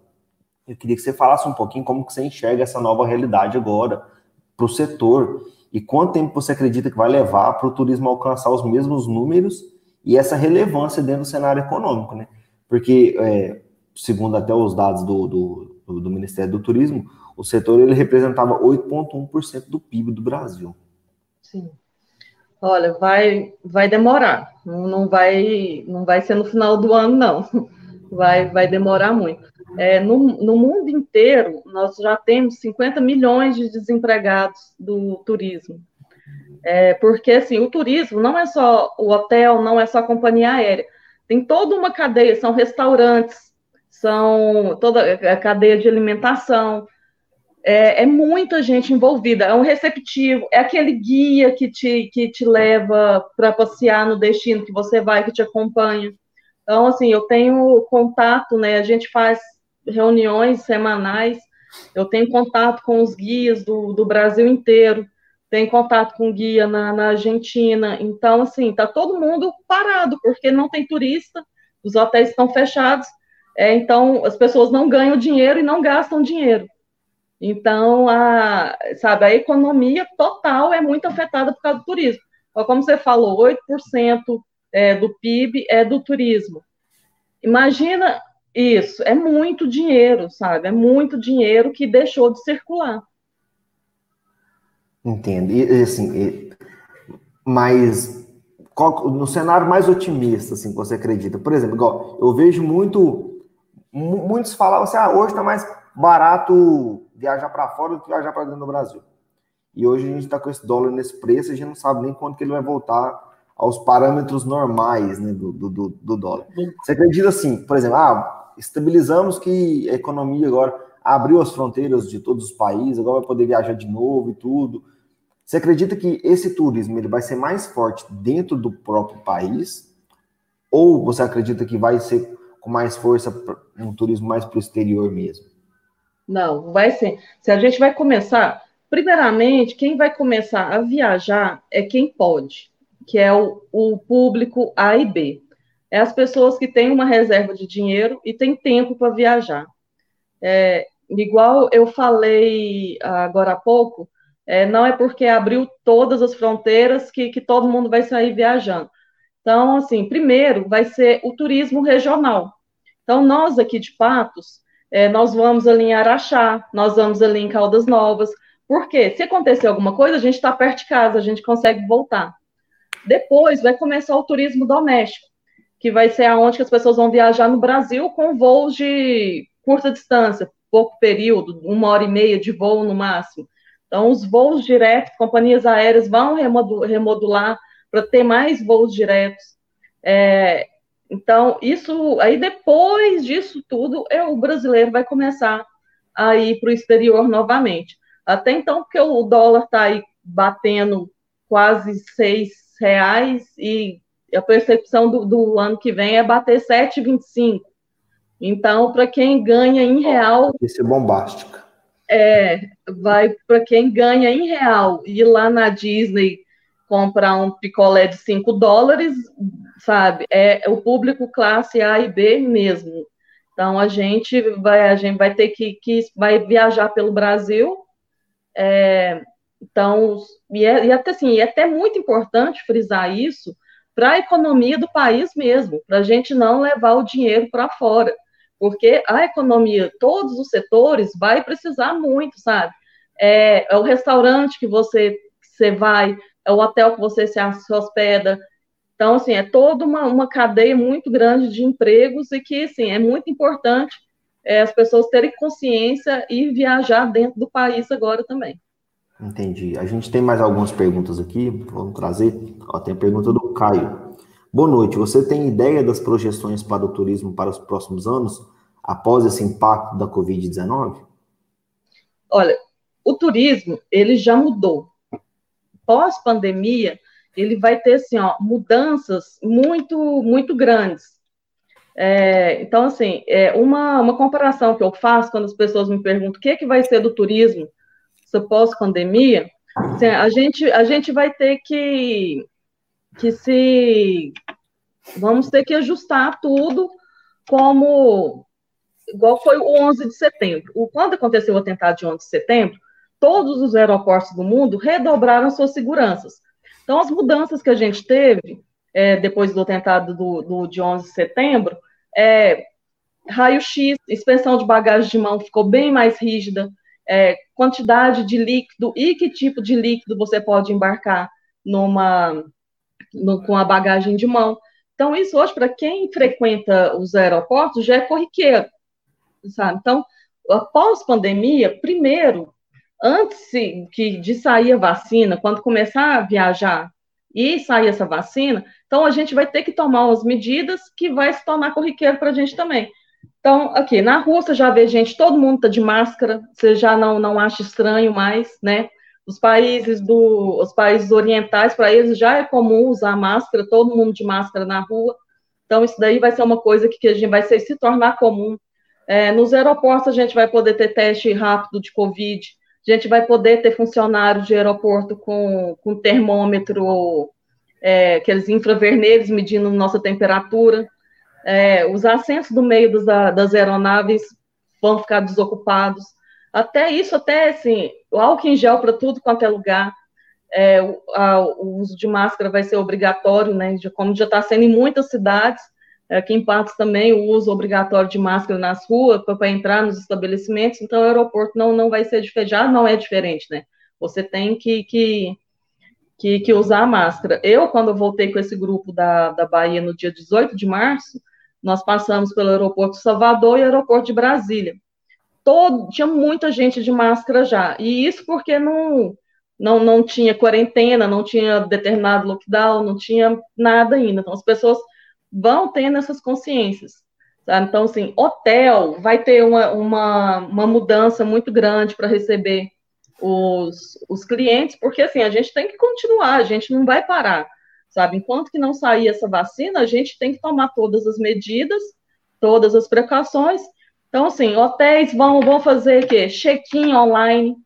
Eu queria que você falasse um pouquinho como que você enxerga essa nova realidade agora para o setor e quanto tempo você acredita que vai levar para o turismo alcançar os mesmos números e essa relevância dentro do cenário econômico, né? Porque, é, segundo até os dados do, do, do, Ministério do Turismo, o setor ele representava 8,1% do PIB do Brasil. Sim. Olha, vai, vai demorar. Não, vai, não vai ser no final do ano, não. Vai, vai demorar muito. É, no, no mundo inteiro, nós já temos 50 milhões de desempregados do turismo. É, porque, assim, o turismo não é só o hotel, não é só a companhia aérea. Tem toda uma cadeia, são restaurantes, são toda a cadeia de alimentação, é, é, muita gente envolvida, é um receptivo, é aquele guia que te, que te leva para passear no destino que você vai, que te acompanha. Então, assim, eu tenho contato, né? A gente faz reuniões semanais, eu tenho contato com os guias do, do Brasil inteiro, tenho contato com guia na, na Argentina. Então, assim, tá todo mundo parado, porque não tem turista, os hotéis estão fechados, é, então as pessoas não ganham dinheiro e não gastam dinheiro. Então, a, sabe, a economia total é muito afetada por causa do turismo. Como você falou, 8% é, do PIB é do turismo. Imagina isso, é muito dinheiro, sabe? É muito dinheiro que deixou de circular. Entendo. E, assim, e, mas qual, no cenário mais otimista, assim, você acredita? Por exemplo, igual, eu vejo muito, muitos falavam assim, ah, hoje está mais barato viajar para fora do que viajar para dentro do Brasil. E hoje a gente está com esse dólar nesse preço, a gente não sabe nem quando que ele vai voltar aos parâmetros normais né, do, do, do dólar. Você acredita assim, por exemplo, ah, estabilizamos que a economia agora abriu as fronteiras de todos os países, agora vai poder viajar de novo e tudo. Você acredita que esse turismo ele vai ser mais forte dentro do próprio país? Ou você acredita que vai ser com mais força um turismo mais para o exterior mesmo? Não, vai ser. Se a gente vai começar, primeiramente, quem vai começar a viajar é quem pode, que é o, o público A e B. É as pessoas que têm uma reserva de dinheiro e têm tempo para viajar. É, igual eu falei agora há pouco, é, não é porque abriu todas as fronteiras que, que todo mundo vai sair viajando. Então, assim, primeiro vai ser o turismo regional. Então, nós aqui de Patos, é, nós vamos ali em Araxá, nós vamos ali em Caldas Novas, porque se acontecer alguma coisa, a gente está perto de casa, a gente consegue voltar. Depois vai começar o turismo doméstico, que vai ser aonde que as pessoas vão viajar no Brasil com voos de curta distância, pouco período, uma hora e meia de voo no máximo. Então, os voos diretos, companhias aéreas vão remodular para ter mais voos diretos. É, então, isso aí depois disso tudo, é, o brasileiro vai começar a ir para o exterior novamente. Até então, porque o dólar está aí batendo quase seis reais e a percepção do, do ano que vem é bater 7,25. Então, para quem ganha em real. Isso é bombástica. É, vai para quem ganha em real ir lá na Disney comprar um picolé de 5 dólares, sabe? É o público classe A e B mesmo. Então a gente vai a gente vai ter que, que vai viajar pelo Brasil. É, então e, é, e até assim, é até muito importante frisar isso para a economia do país mesmo, para a gente não levar o dinheiro para fora porque a economia, todos os setores, vai precisar muito, sabe? É, é o restaurante que você, você vai, é o hotel que você se hospeda. Então, assim, é toda uma, uma cadeia muito grande de empregos e que, assim, é muito importante é, as pessoas terem consciência e viajar dentro do país agora também. Entendi. A gente tem mais algumas perguntas aqui, vamos trazer. Ó, tem a pergunta do Caio. Boa noite. Você tem ideia das projeções para o turismo para os próximos anos, após esse impacto da Covid-19? Olha, o turismo, ele já mudou. Pós-pandemia, ele vai ter, assim, ó, mudanças muito, muito grandes. É, então, assim, é uma, uma comparação que eu faço quando as pessoas me perguntam o que, é que vai ser do turismo pós-pandemia, assim, a, gente, a gente vai ter que que se vamos ter que ajustar tudo como igual foi o 11 de setembro. O, quando aconteceu o atentado de 11 de setembro, todos os aeroportos do mundo redobraram suas seguranças. Então, as mudanças que a gente teve é, depois do atentado do, do, de 11 de setembro, é, raio-x, inspeção de bagagem de mão ficou bem mais rígida, é, quantidade de líquido e que tipo de líquido você pode embarcar numa no, com a bagagem de mão. Então, isso hoje, para quem frequenta os aeroportos, já é corriqueiro, sabe? Então, após pandemia, primeiro, antes que, de sair a vacina, quando começar a viajar e sair essa vacina, então a gente vai ter que tomar umas medidas que vai se tornar corriqueiro para a gente também. Então, aqui, na você já vê gente, todo mundo está de máscara, você já não, não acha estranho mais, né? Os países do, os países orientais, para eles já é comum usar máscara, todo mundo de máscara na rua. Então, isso daí vai ser uma coisa que, que a gente vai ser, se tornar comum. É, nos aeroportos, a gente vai poder ter teste rápido de Covid, a gente vai poder ter funcionários de aeroporto com, com termômetro, é, aqueles infravermelhos medindo nossa temperatura. É, os assentos do meio das, aeronaves vão ficar desocupados. Até isso, até assim, o álcool em gel para tudo quanto é lugar. É, o, a, o, uso de máscara vai ser obrigatório, né? Como já está sendo em muitas cidades, aqui em Patos também o uso obrigatório de máscara nas ruas para entrar nos estabelecimentos. Então, o aeroporto não, não vai ser diferente, já não é diferente, né? Você tem que, que, que, que usar a máscara. Eu, quando eu voltei com esse grupo da, da Bahia no dia 18 de março, nós passamos pelo aeroporto Salvador e aeroporto de Brasília todo, tinha muita gente de máscara já. E isso porque não, não, não tinha quarentena, não tinha determinado lockdown, não tinha nada ainda. Então, as pessoas vão tendo essas consciências. Sabe? Então, assim, hotel vai ter uma, uma, uma mudança muito grande para receber os, os clientes, porque assim, a gente tem que continuar, a gente não vai parar, sabe? Enquanto que não sair essa vacina, a gente tem que tomar todas as medidas, todas as precauções. Então, assim, hotéis vão, vão fazer o quê? Check-in online,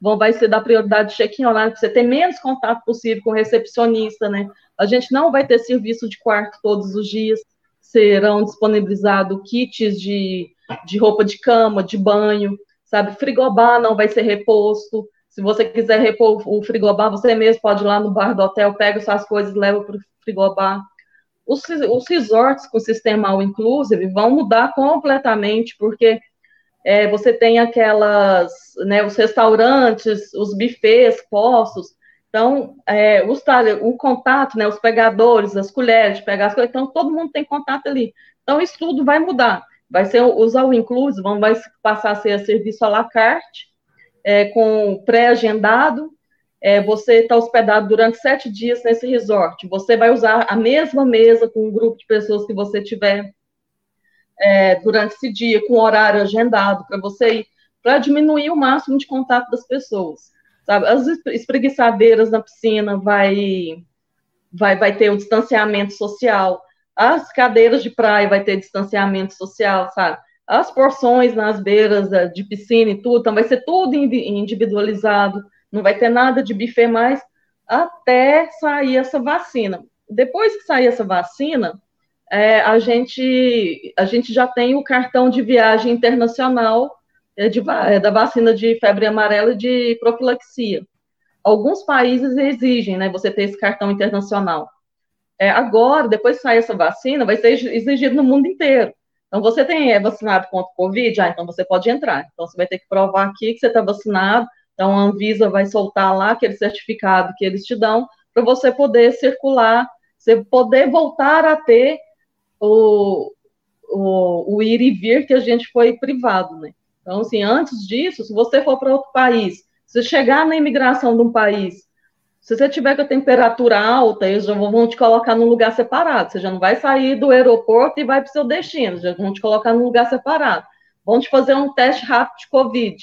vão, vai ser da prioridade de check-in online, para você ter menos contato possível com o recepcionista, né? A gente não vai ter serviço de quarto todos os dias, serão disponibilizados kits de, de roupa de cama, de banho, sabe? Frigobar não vai ser reposto. Se você quiser repor o frigobar, você mesmo pode ir lá no bar do hotel, pega suas coisas, leva para o frigobar. Os, os resorts com sistema all inclusive vão mudar completamente, porque é, você tem aquelas, né, os restaurantes, os buffets, postos, então, é, os, o contato, né, os pegadores, as colheres de pegar as coisas, então todo mundo tem contato ali. Então, isso tudo vai mudar. Vai ser os all inclusive, vão vai passar a ser serviço à la carte, é, com pré-agendado. É, você está hospedado durante sete dias nesse resort. Você vai usar a mesma mesa com um grupo de pessoas que você tiver é, durante esse dia, com horário agendado para você ir, para diminuir o máximo de contato das pessoas sabe? As espreguiçadeiras na piscina vai, vai, vai ter um distanciamento social, as cadeiras de praia vai ter distanciamento social, sabe? As porções nas beiras de piscina e tudo, então vai ser tudo individualizado, não vai ter nada de buffet mais até sair essa vacina. Depois que sair essa vacina, é, a, gente, a gente já tem o cartão de viagem internacional é de, é da vacina de febre amarela e de profilaxia. Alguns países exigem, né, você ter esse cartão internacional. É, agora, depois que sair essa vacina, vai ser exigido no mundo inteiro. Então, você tem é vacinado contra o Covid? Ah, então você pode entrar. Então, você vai ter que provar aqui que você está vacinado. Então, a Anvisa vai soltar lá aquele certificado que eles te dão para você poder circular, você poder voltar a ter o, o, o ir e vir que a gente foi privado, né? Então, assim, antes disso, se você for para outro país, se chegar na imigração de um país, se você tiver com a temperatura alta, eles já vão te colocar num lugar separado. Você já não vai sair do aeroporto e vai para o seu destino, já vão te colocar num lugar separado. Vão te fazer um teste rápido de Covid.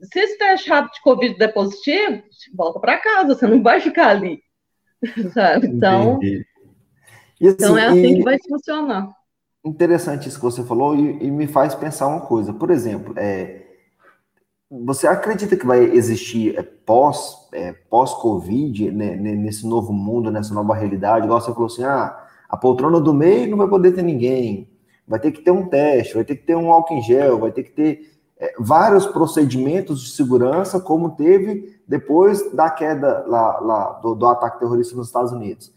Se esse teste rápido de Covid der positivo, volta para casa, você não vai ficar ali. Sabe? Então, assim, então é assim e... que vai funcionar interessante isso que você falou e, e me faz pensar uma coisa. Por exemplo, é, você acredita que vai existir é, pós é, pós Covid né, nesse novo mundo, nessa nova realidade? Igual você falou assim, ah, a poltrona do meio não vai poder ter ninguém, vai ter que ter um teste, vai ter que ter um álcool em gel, vai ter que ter é, vários procedimentos de segurança, como teve depois da queda lá, lá do, do ataque terrorista nos Estados Unidos.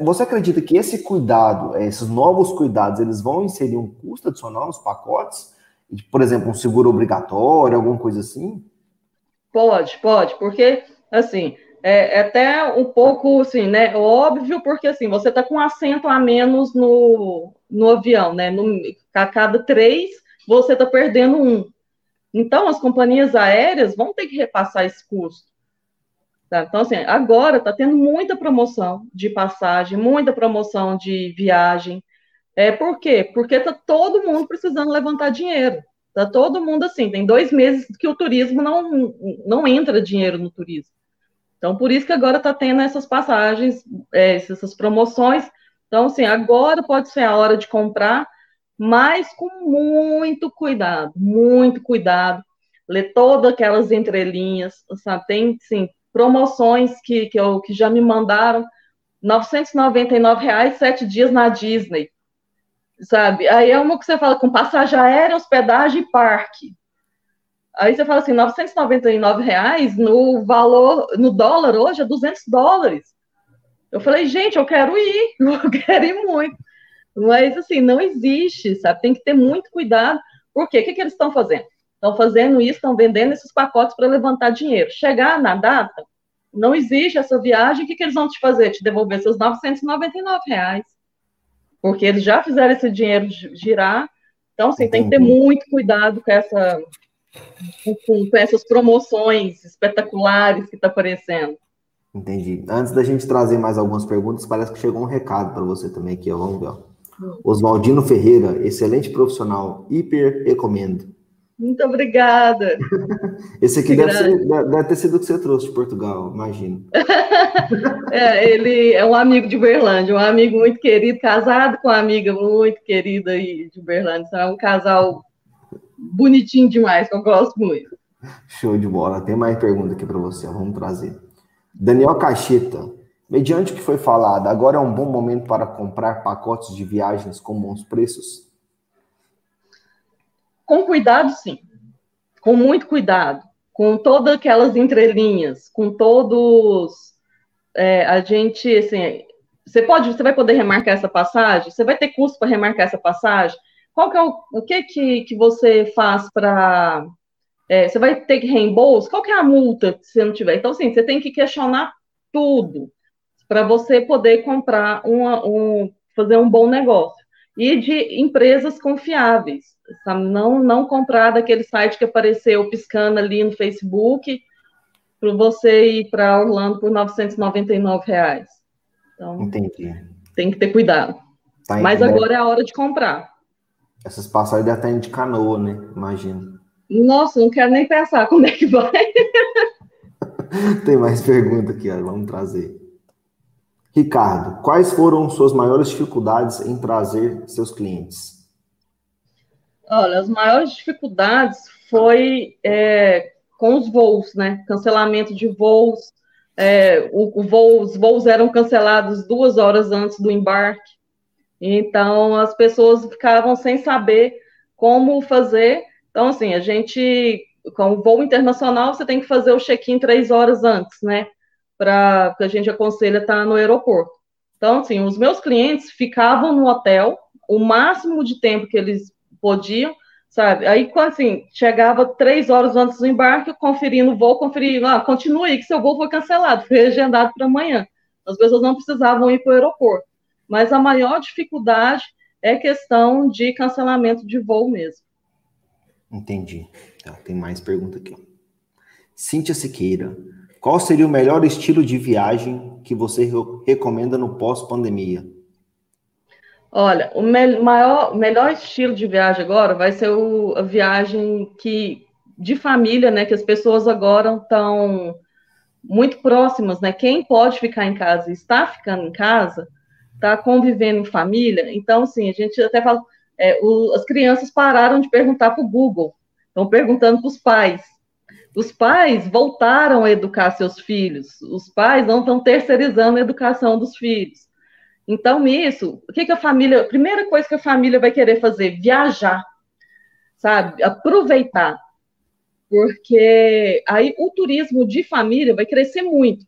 Você acredita que esse cuidado, esses novos cuidados, eles vão inserir um custo adicional nos pacotes? Por exemplo, um seguro obrigatório, alguma coisa assim? Pode, pode, porque, assim, é, é até um pouco, assim, né, óbvio, porque, assim, você está com um assento a menos no, no avião, né, no, a cada três, você está perdendo um. Então, as companhias aéreas vão ter que repassar esse custo. Tá? Então, assim, agora está tendo muita promoção de passagem, muita promoção de viagem. É, por quê? Porque está todo mundo precisando levantar dinheiro. Está todo mundo assim, tem dois meses que o turismo não, não entra dinheiro no turismo. Então, por isso que agora está tendo essas passagens, é, essas promoções. Então, assim, agora pode ser a hora de comprar, mas com muito cuidado, muito cuidado. Ler todas aquelas entrelinhas, sabe? Tem, sim, promoções que, que, eu, que já me mandaram, 999 reais, sete dias na Disney, sabe? Aí é uma que você fala com passagem aérea, hospedagem e parque. Aí você fala assim, 999 reais no valor, no dólar hoje é 200 dólares. Eu falei, gente, eu quero ir, eu quero ir muito. Mas, assim, não existe, sabe? Tem que ter muito cuidado. Por quê? O que, que eles estão fazendo? Estão fazendo isso, estão vendendo esses pacotes para levantar dinheiro. Chegar na data, não existe essa viagem, o que, que eles vão te fazer? Te devolver seus 999 reais. Porque eles já fizeram esse dinheiro girar. Então, assim, tem que ter muito cuidado com essa com, com essas promoções espetaculares que está aparecendo. Entendi. Antes da gente trazer mais algumas perguntas, parece que chegou um recado para você também aqui, ó. Vamos ver. Ó. Hum. Oswaldino Ferreira, excelente profissional, hiper recomendo. Muito obrigada. Esse aqui deve, ser, deve, ter sido o que você trouxe de Portugal, imagino. é, ele é um amigo de Uberlândia, um amigo muito querido, casado com uma amiga muito querida aí de Uberlândia. Então, é um casal bonitinho demais, que eu gosto muito. Show de bola. Tem mais pergunta aqui para você, vamos trazer. Daniel Cacheta. Mediante o que foi falado, agora é um bom momento para comprar pacotes de viagens com bons preços? Com cuidado, sim. Com muito cuidado. Com todas aquelas entrelinhas, com todos. É, a gente, assim, você pode, você vai poder remarcar essa passagem? Você vai ter custo para remarcar essa passagem? Qual que é o, o que que, que você faz para é, você vai ter que reembolso? Qual que é a multa se você não tiver? Então, assim, você tem que questionar tudo para você poder comprar uma, um, fazer um bom negócio. E de empresas confiáveis, sabe? Não, não comprar daquele site que apareceu piscando ali no Facebook para você ir para Orlando por 999 reais. Então, Entendi. Tem que ter cuidado. Tá Mas agora é a hora de comprar. Essas passagens até de canoa, né? Imagina. Nossa, não quero nem pensar como é que vai. Tem mais pergunta aqui, ó. vamos trazer. Ricardo, quais foram suas maiores dificuldades em trazer seus clientes? Olha, as maiores dificuldades foi é, com os voos, né? Cancelamento de voos. É, o, o voo, os voos eram cancelados duas horas antes do embarque. Então, as pessoas ficavam sem saber como fazer então, assim, a gente, com o voo internacional, você tem que fazer o check-in três horas antes, né? Para que a gente aconselha estar no aeroporto. Então, assim, os meus clientes ficavam no hotel o máximo de tempo que eles podiam, sabe? Aí, assim, chegava três horas antes do embarque, conferindo o voo, conferindo, ah, continue aí que seu voo foi cancelado, foi agendado para amanhã. As pessoas não precisavam ir para o aeroporto. Mas a maior dificuldade é questão de cancelamento de voo mesmo. Entendi. Tá, tem mais pergunta aqui. Cíntia Siqueira. Qual seria o melhor estilo de viagem que você recomenda no pós-pandemia? Olha, o me maior, melhor estilo de viagem agora vai ser o, a viagem que de família, né? Que as pessoas agora estão muito próximas, né? Quem pode ficar em casa, está ficando em casa, está convivendo em família. Então, assim, a gente até fala, é, o, as crianças pararam de perguntar para o Google, estão perguntando para os pais. Os pais voltaram a educar seus filhos, os pais não estão terceirizando a educação dos filhos. Então, isso, o que, que a família, a primeira coisa que a família vai querer fazer? Viajar, sabe? Aproveitar. Porque aí o turismo de família vai crescer muito.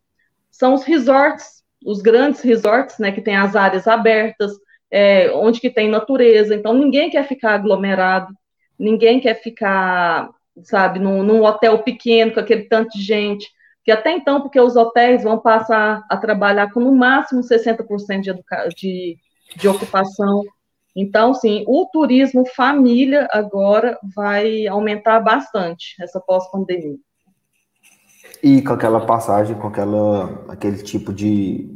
São os resorts, os grandes resorts, né, que tem as áreas abertas, é, onde que tem natureza. Então, ninguém quer ficar aglomerado, ninguém quer ficar, sabe, num, num hotel pequeno com aquele tanto de gente. Que até então, porque os hotéis vão passar a trabalhar com no máximo 60% de, de, de ocupação. Então, sim, o turismo família agora vai aumentar bastante essa pós-pandemia. E com aquela passagem, com aquela, aquele tipo de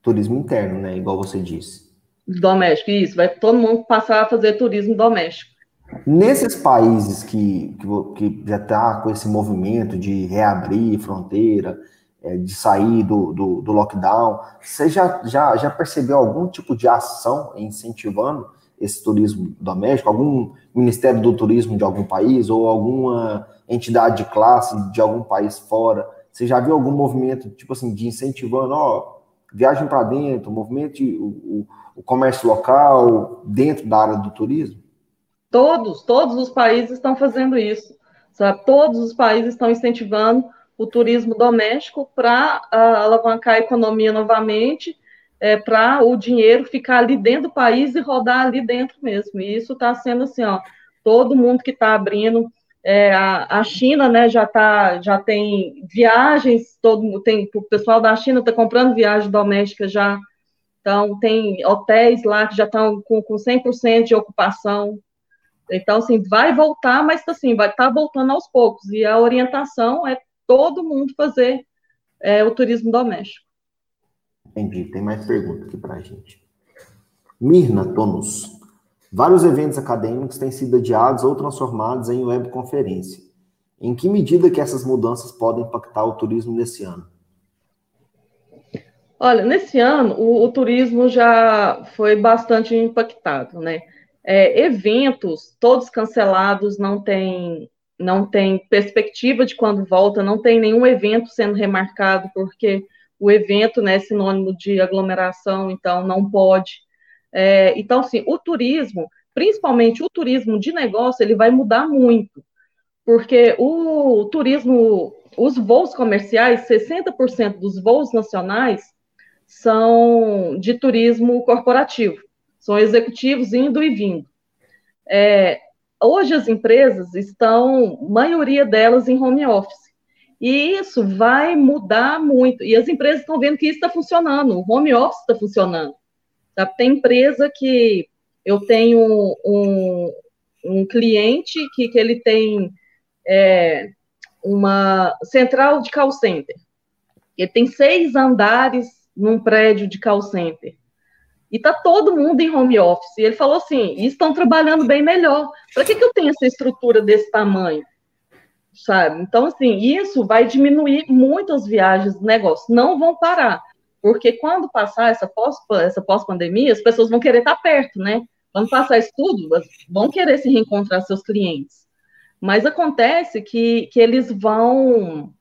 turismo interno, né? Igual você disse. Doméstico, isso. Vai todo mundo passar a fazer turismo doméstico. Nesses países que, que, que já está com esse movimento de reabrir fronteira, é, de sair do, do, do, lockdown, você já, já, já percebeu algum tipo de ação incentivando esse turismo doméstico? Algum Ministério do Turismo de algum país ou alguma entidade de classe de algum país fora? Você já viu algum movimento, tipo assim, de incentivando, ó, viagem para dentro, movimento, o, o comércio local dentro da área do turismo? Todos, todos os países estão fazendo isso. Sabe? Todos os países estão incentivando o turismo doméstico para uh, alavancar a economia novamente, é, para o dinheiro ficar ali dentro do país e rodar ali dentro mesmo. E isso está sendo assim, ó, todo mundo que está abrindo, é, a, a, China, né, já tá, já tem viagens, todo tem o pessoal da China está comprando viagem doméstica já então, tem hotéis lá que já estão com, com 100% de ocupação. Então, assim, vai voltar, mas assim, vai estar tá voltando aos poucos. E a orientação é todo mundo fazer é, o turismo doméstico. Entendi. Tem mais pergunta aqui para a gente. Mirna Tonus. Vários eventos acadêmicos têm sido adiados ou transformados em webconferência. Em que medida que essas mudanças podem impactar o turismo nesse ano? Olha, nesse ano o, o turismo já foi bastante impactado, né? É, eventos todos cancelados, não tem não tem perspectiva de quando volta, não tem nenhum evento sendo remarcado, porque o evento né, é sinônimo de aglomeração, então não pode. É, então, assim, o turismo, principalmente o turismo de negócio, ele vai mudar muito, porque o turismo, os voos comerciais, 60% dos voos nacionais são de turismo corporativo, são executivos indo e vindo. É, hoje as empresas estão, maioria delas, em home office. E isso vai mudar muito. E as empresas estão vendo que isso está funcionando, o home office está funcionando. Tá? Tem empresa que eu tenho um, um cliente que, que ele tem é, uma central de call center. Ele tem seis andares num prédio de call center. E tá todo mundo em home office. E ele falou assim: e estão trabalhando bem melhor. Para que, que eu tenho essa estrutura desse tamanho? Sabe? Então, assim, isso vai diminuir muito as viagens do negócio. Não vão parar. Porque quando passar essa pós-pandemia, essa pós as pessoas vão querer estar perto, né? Quando passar isso tudo, vão querer se reencontrar seus clientes. Mas acontece que, que eles vão.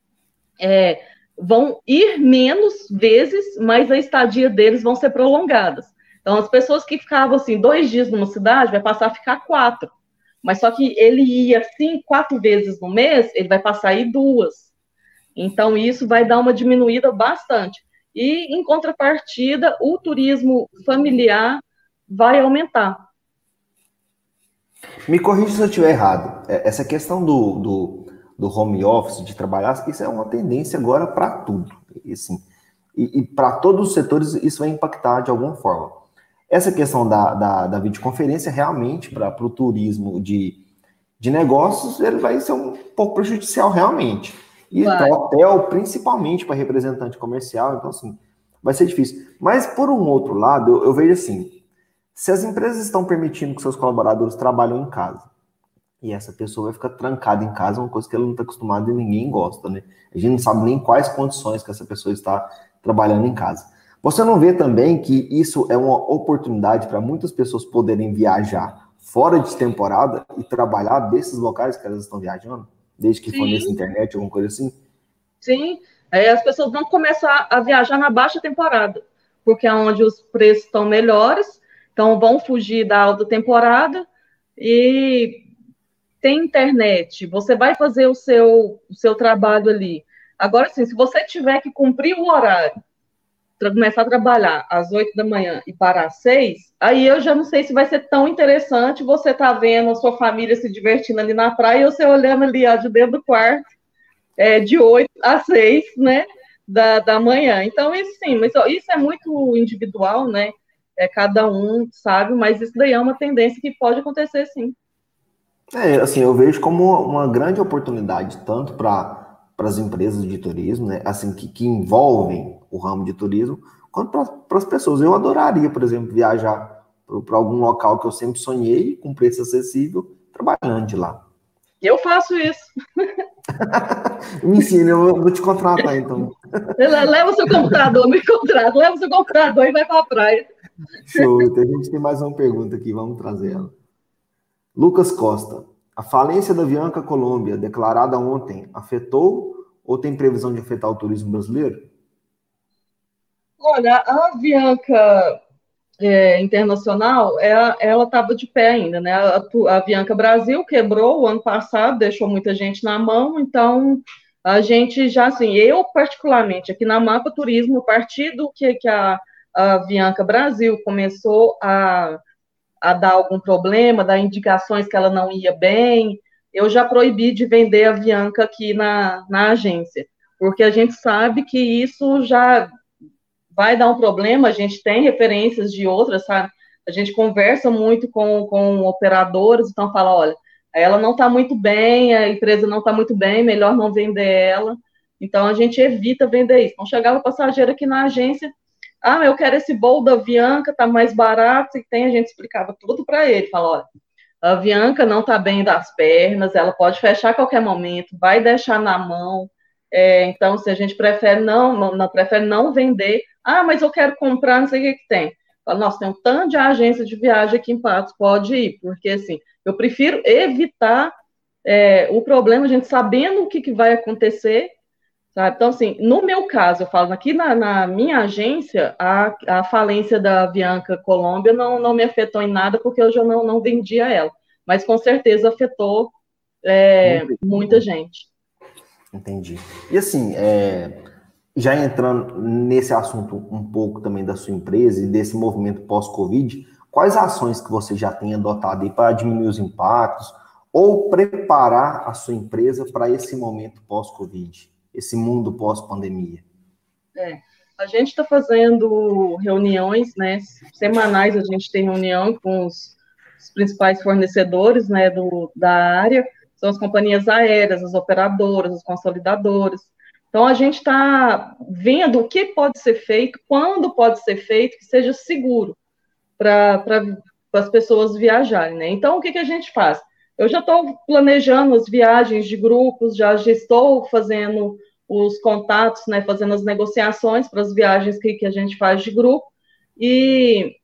É, vão ir menos vezes, mas a estadia deles vão ser prolongadas. Então, as pessoas que ficavam assim dois dias numa cidade vai passar a ficar quatro. Mas só que ele ia assim quatro vezes no mês, ele vai passar aí duas. Então, isso vai dar uma diminuída bastante. E, em contrapartida, o turismo familiar vai aumentar. Me corrija se eu estiver errado. É, essa questão do, do, do, home office, de trabalhar, isso é uma tendência agora para tudo. Assim, e, e para todos os setores, isso vai impactar de alguma forma. Essa questão da, da, da videoconferência, realmente, para o turismo de, de negócios, ele vai ser um pouco prejudicial, realmente. E para hotel, principalmente para representante comercial, então, assim, vai ser difícil. Mas, por um outro lado, eu, eu vejo assim, se as empresas estão permitindo que seus colaboradores trabalhem em casa, e essa pessoa vai ficar trancada em casa, uma coisa que ela não está acostumada e ninguém gosta, né? A gente não sabe nem quais condições que essa pessoa está trabalhando em casa. Você não vê também que isso é uma oportunidade para muitas pessoas poderem viajar fora de temporada e trabalhar desses locais que elas estão viajando? Desde que forneça internet, alguma coisa assim? Sim, as pessoas vão começar a viajar na baixa temporada, porque é onde os preços estão melhores, então vão fugir da alta temporada e tem internet, você vai fazer o seu, o seu trabalho ali. Agora, sim, se você tiver que cumprir o horário começar a trabalhar às oito da manhã e parar às seis, aí eu já não sei se vai ser tão interessante você tá vendo a sua família se divertindo ali na praia e você olhando ali ó, de dentro do quarto, é, de oito às seis, né, da, da manhã. Então, isso sim, mas isso é muito individual, né, é, cada um sabe, mas isso daí é uma tendência que pode acontecer sim. É, assim, eu vejo como uma grande oportunidade, tanto para para as empresas de turismo, né, assim, que, que envolvem o ramo de turismo, quanto para as pessoas. Eu adoraria, por exemplo, viajar para algum local que eu sempre sonhei, com preço acessível, trabalhando de lá. Eu faço isso. me ensina, eu vou te contratar então. Leva o seu computador, me contrata, leva o seu computador e vai para a praia. Show, então a gente tem mais uma pergunta aqui, vamos trazer ela. Lucas Costa. A falência da Avianca Colômbia, declarada ontem, afetou ou tem previsão de afetar o turismo brasileiro? Olha, a Avianca é, Internacional, ela estava de pé ainda, né? A, a Avianca Brasil quebrou o ano passado, deixou muita gente na mão, então a gente já, assim, eu particularmente, aqui na Mapa Turismo, a partir do que, que a, a Avianca Brasil começou a a dar algum problema, dar indicações que ela não ia bem, eu já proibi de vender a Bianca aqui na, na agência, porque a gente sabe que isso já vai dar um problema, a gente tem referências de outras, sabe? A gente conversa muito com, com operadores, então fala, olha, ela não está muito bem, a empresa não está muito bem, melhor não vender ela. Então a gente evita vender isso. Então chegava passageiro aqui na agência, Ah, eu quero esse bolo da Bianca, tá mais barato, e tem, a gente explicava tudo para ele, fala, olha, a Bianca não tá bem das pernas, ela pode fechar a qualquer momento, vai deixar na mão, é, então, se a gente prefere não, não, não, prefere não vender, ah, mas eu quero comprar, não sei o que, que tem. Fala, nossa, tem um tanto de agência de viagem aqui em Patos, pode ir, porque assim, eu prefiro evitar é, o problema, a gente sabendo o que, que vai acontecer, sabe? Então, assim, no meu caso, eu falo, aqui na, na minha agência, a, a falência da Bianca Colômbia não, não me afetou em nada, porque eu já não, não vendia ela. Mas com certeza afetou é, muita gente. Entendi. E assim, é, já entrando nesse assunto um pouco também da sua empresa e desse movimento pós-Covid, quais ações que você já tem adotado aí para diminuir os impactos ou preparar a sua empresa para esse momento pós-Covid, esse mundo pós-pandemia? É, a gente está fazendo reuniões, né, semanais a gente tem reunião com os, os principais fornecedores, né, do, da área, são as companhias aéreas, as operadoras, os consolidadoras. Então, a gente está vendo o que pode ser feito, quando pode ser feito, que seja seguro para as pessoas viajarem. Né? Então, o que, que a gente faz? Eu já estou planejando as viagens de grupos, já, já estou fazendo os contatos, né, fazendo as negociações para as viagens que, que a gente faz de grupo. E,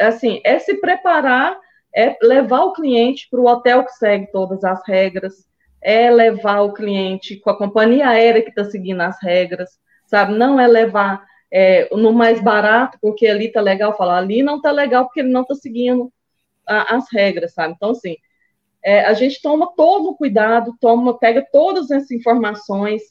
assim, é se preparar é levar o cliente para o hotel que segue todas as regras, é levar o cliente com a companhia aérea que está seguindo as regras, sabe? Não é levar é, no mais barato, porque ali está legal, falar ali não está legal porque ele não está seguindo a, as regras, sabe? Então, assim, é, a gente toma todo o cuidado, toma, pega todas essas informações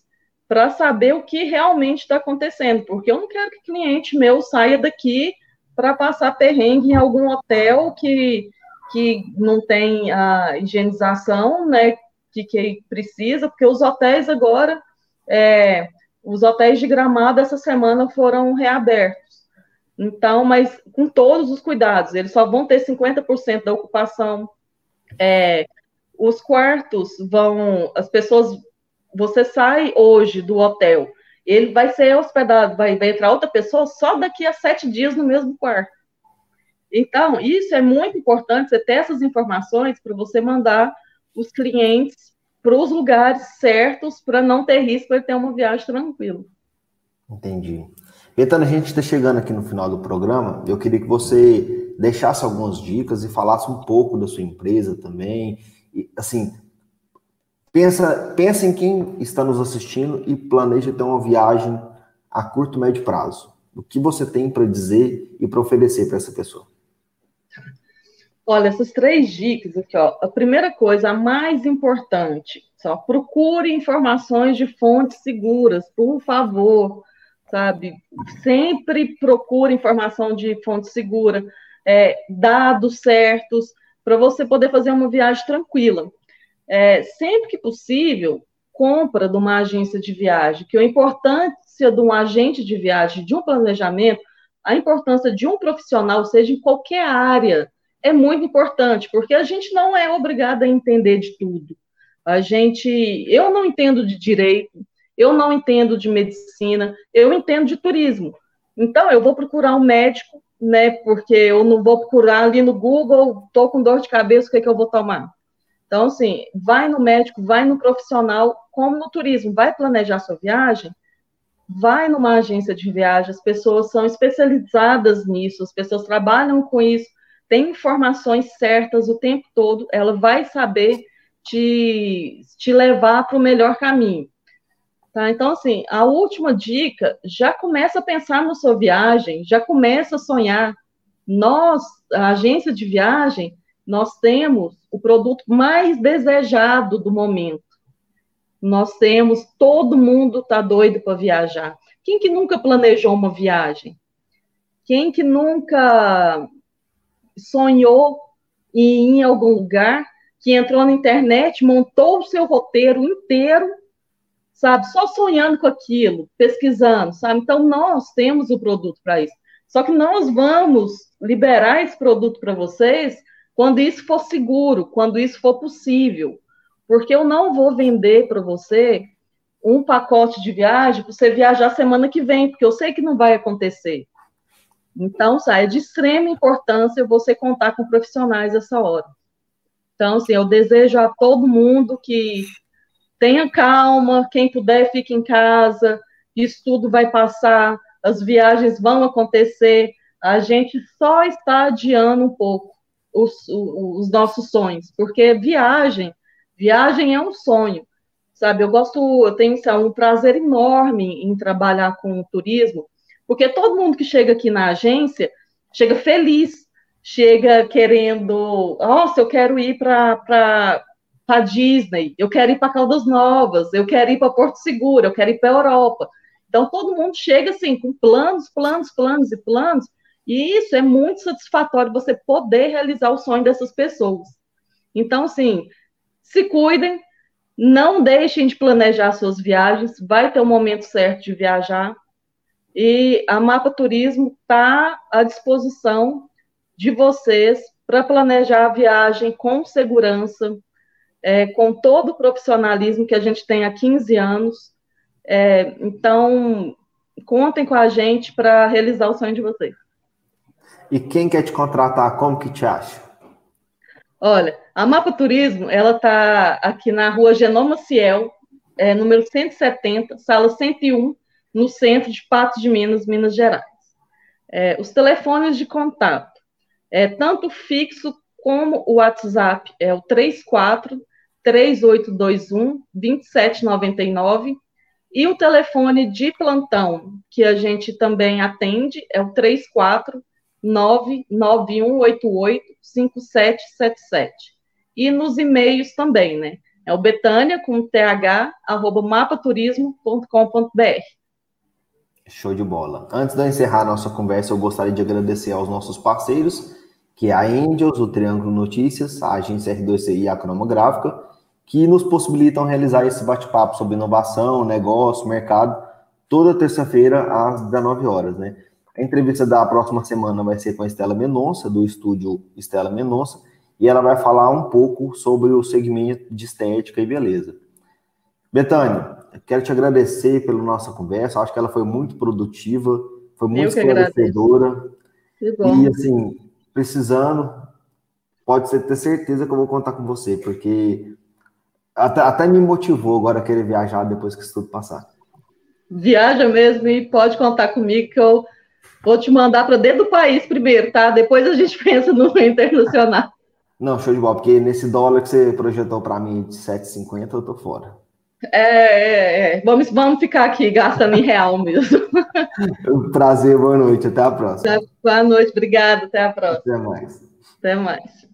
para saber o que realmente está acontecendo, porque eu não quero que cliente meu saia daqui para passar perrengue em algum hotel que que não tem a higienização, né, que, que precisa, porque os hotéis agora, é, os hotéis de Gramado essa semana foram reabertos. Então, mas com todos os cuidados, eles só vão ter 50% da ocupação. É, os quartos vão, as pessoas, você sai hoje do hotel, ele vai ser hospedado, vai, vai entrar outra pessoa só daqui a sete dias no mesmo quarto. Então, isso é muito importante, você ter essas informações para você mandar os clientes para os lugares certos para não ter risco para ter uma viagem tranquila. Entendi. Betana, a gente está chegando aqui no final do programa. Eu queria que você deixasse algumas dicas e falasse um pouco da sua empresa também. E, assim, pensa, pensa em quem está nos assistindo e planeja ter uma viagem a curto e médio prazo. O que você tem para dizer e para oferecer para essa pessoa? Olha, essas três dicas aqui, ó. A primeira coisa, a mais importante, só procure informações de fontes seguras, por favor, sabe? Sempre procure informação de fonte segura, é, dados certos, para você poder fazer uma viagem tranquila. É, sempre que possível, compra de uma agência de viagem, que a importância de um agente de viagem, de um planejamento, a importância de um profissional, seja em qualquer área, é muito importante, porque a gente não é obrigado a entender de tudo. A gente, eu não entendo de direito, eu não entendo de medicina, eu entendo de turismo. Então, eu vou procurar um médico, né? Porque eu não vou procurar ali no Google, estou com dor de cabeça, o que, é que eu vou tomar? Então, assim, vai no médico, vai no profissional, como no turismo, vai planejar sua viagem, vai numa agência de viagem, as pessoas são especializadas nisso, as pessoas trabalham com isso, tem informações certas o tempo todo, ela vai saber te, te levar para o melhor caminho. Tá? Então, assim, a última dica, já começa a pensar na sua viagem, já começa a sonhar. Nós, a agência de viagem, nós temos o produto mais desejado do momento. Nós temos, todo mundo está doido para viajar. Quem que nunca planejou uma viagem? Quem que nunca sonhou em em algum lugar, que entrou na internet, montou o seu roteiro inteiro, sabe, só sonhando com aquilo, pesquisando, sabe? Então nós temos o produto para isso. Só que nós vamos liberar esse produto para vocês quando isso for seguro, quando isso for possível. Porque eu não vou vender para você um pacote de viagem para você viajar semana que vem, porque eu sei que não vai acontecer. Então, sai é de extrema importância você contar com profissionais essa hora. Então, assim, eu desejo a todo mundo que tenha calma, quem puder fique em casa, isso tudo vai passar, as viagens vão acontecer, a gente só está adiando um pouco os, os nossos sonhos, porque viagem, viagem é um sonho, sabe? Eu gosto, eu tenho sabe, um prazer enorme em trabalhar com turismo, porque todo mundo que chega aqui na agência chega feliz, chega querendo, nossa, eu quero ir para para Disney, eu quero ir para Caldas Novas, eu quero ir para Porto Seguro, eu quero ir para Europa. Então todo mundo chega assim com planos, planos, planos e planos, e isso é muito satisfatório você poder realizar o sonho dessas pessoas. Então assim, se cuidem, não deixem de planejar suas viagens, vai ter o um momento certo de viajar. E a Mapa Turismo está à disposição de vocês para planejar a viagem com segurança, é, com todo o profissionalismo que a gente tem há 15 anos. É, então, contem com a gente para realizar o sonho de vocês. E quem quer te contratar, como que te acha? Olha, a Mapa Turismo, ela está aqui na rua Genoma Ciel, é, número 170, sala 101, no centro de Patos de Minas, Minas Gerais. É, os telefones de contato, é, tanto fixo como o WhatsApp, é o 34 3821 2799 e o telefone de plantão, que a gente também atende, é o 34 99188 5777. E nos e-mails também, né? É o betânia com th, arroba mapaturismo.com.br. Show de bola. Antes de encerrar a nossa conversa, eu gostaria de agradecer aos nossos parceiros, que é a Angels, o Triângulo Notícias, a agência R2CI e a Cronográfica, que nos possibilitam realizar esse bate-papo sobre inovação, negócio, mercado, toda terça-feira às 19 horas, né? A entrevista da próxima semana vai ser com a Estela Mendonça, do estúdio Estela Mendonça, e ela vai falar um pouco sobre o segmento de estética e beleza. Betânia, quero te agradecer pela nossa conversa, acho que ela foi muito produtiva, foi muito esclarecedora. E assim, precisando, pode ter certeza que eu vou contar com você, porque até, até me motivou agora a querer viajar depois que isso tudo passar. Viaja mesmo e pode contar comigo que eu Vou te mandar para dentro do país primeiro, tá? Depois a gente pensa no internacional. Não, show de bola, porque nesse dólar que você projetou para mim de 7,50, eu tô fora. É, é, é, Vamos, vamos ficar aqui gastando em real mesmo. Prazer, boa noite, até a próxima. Boa noite, obrigado, até a próxima. Até mais. Até mais.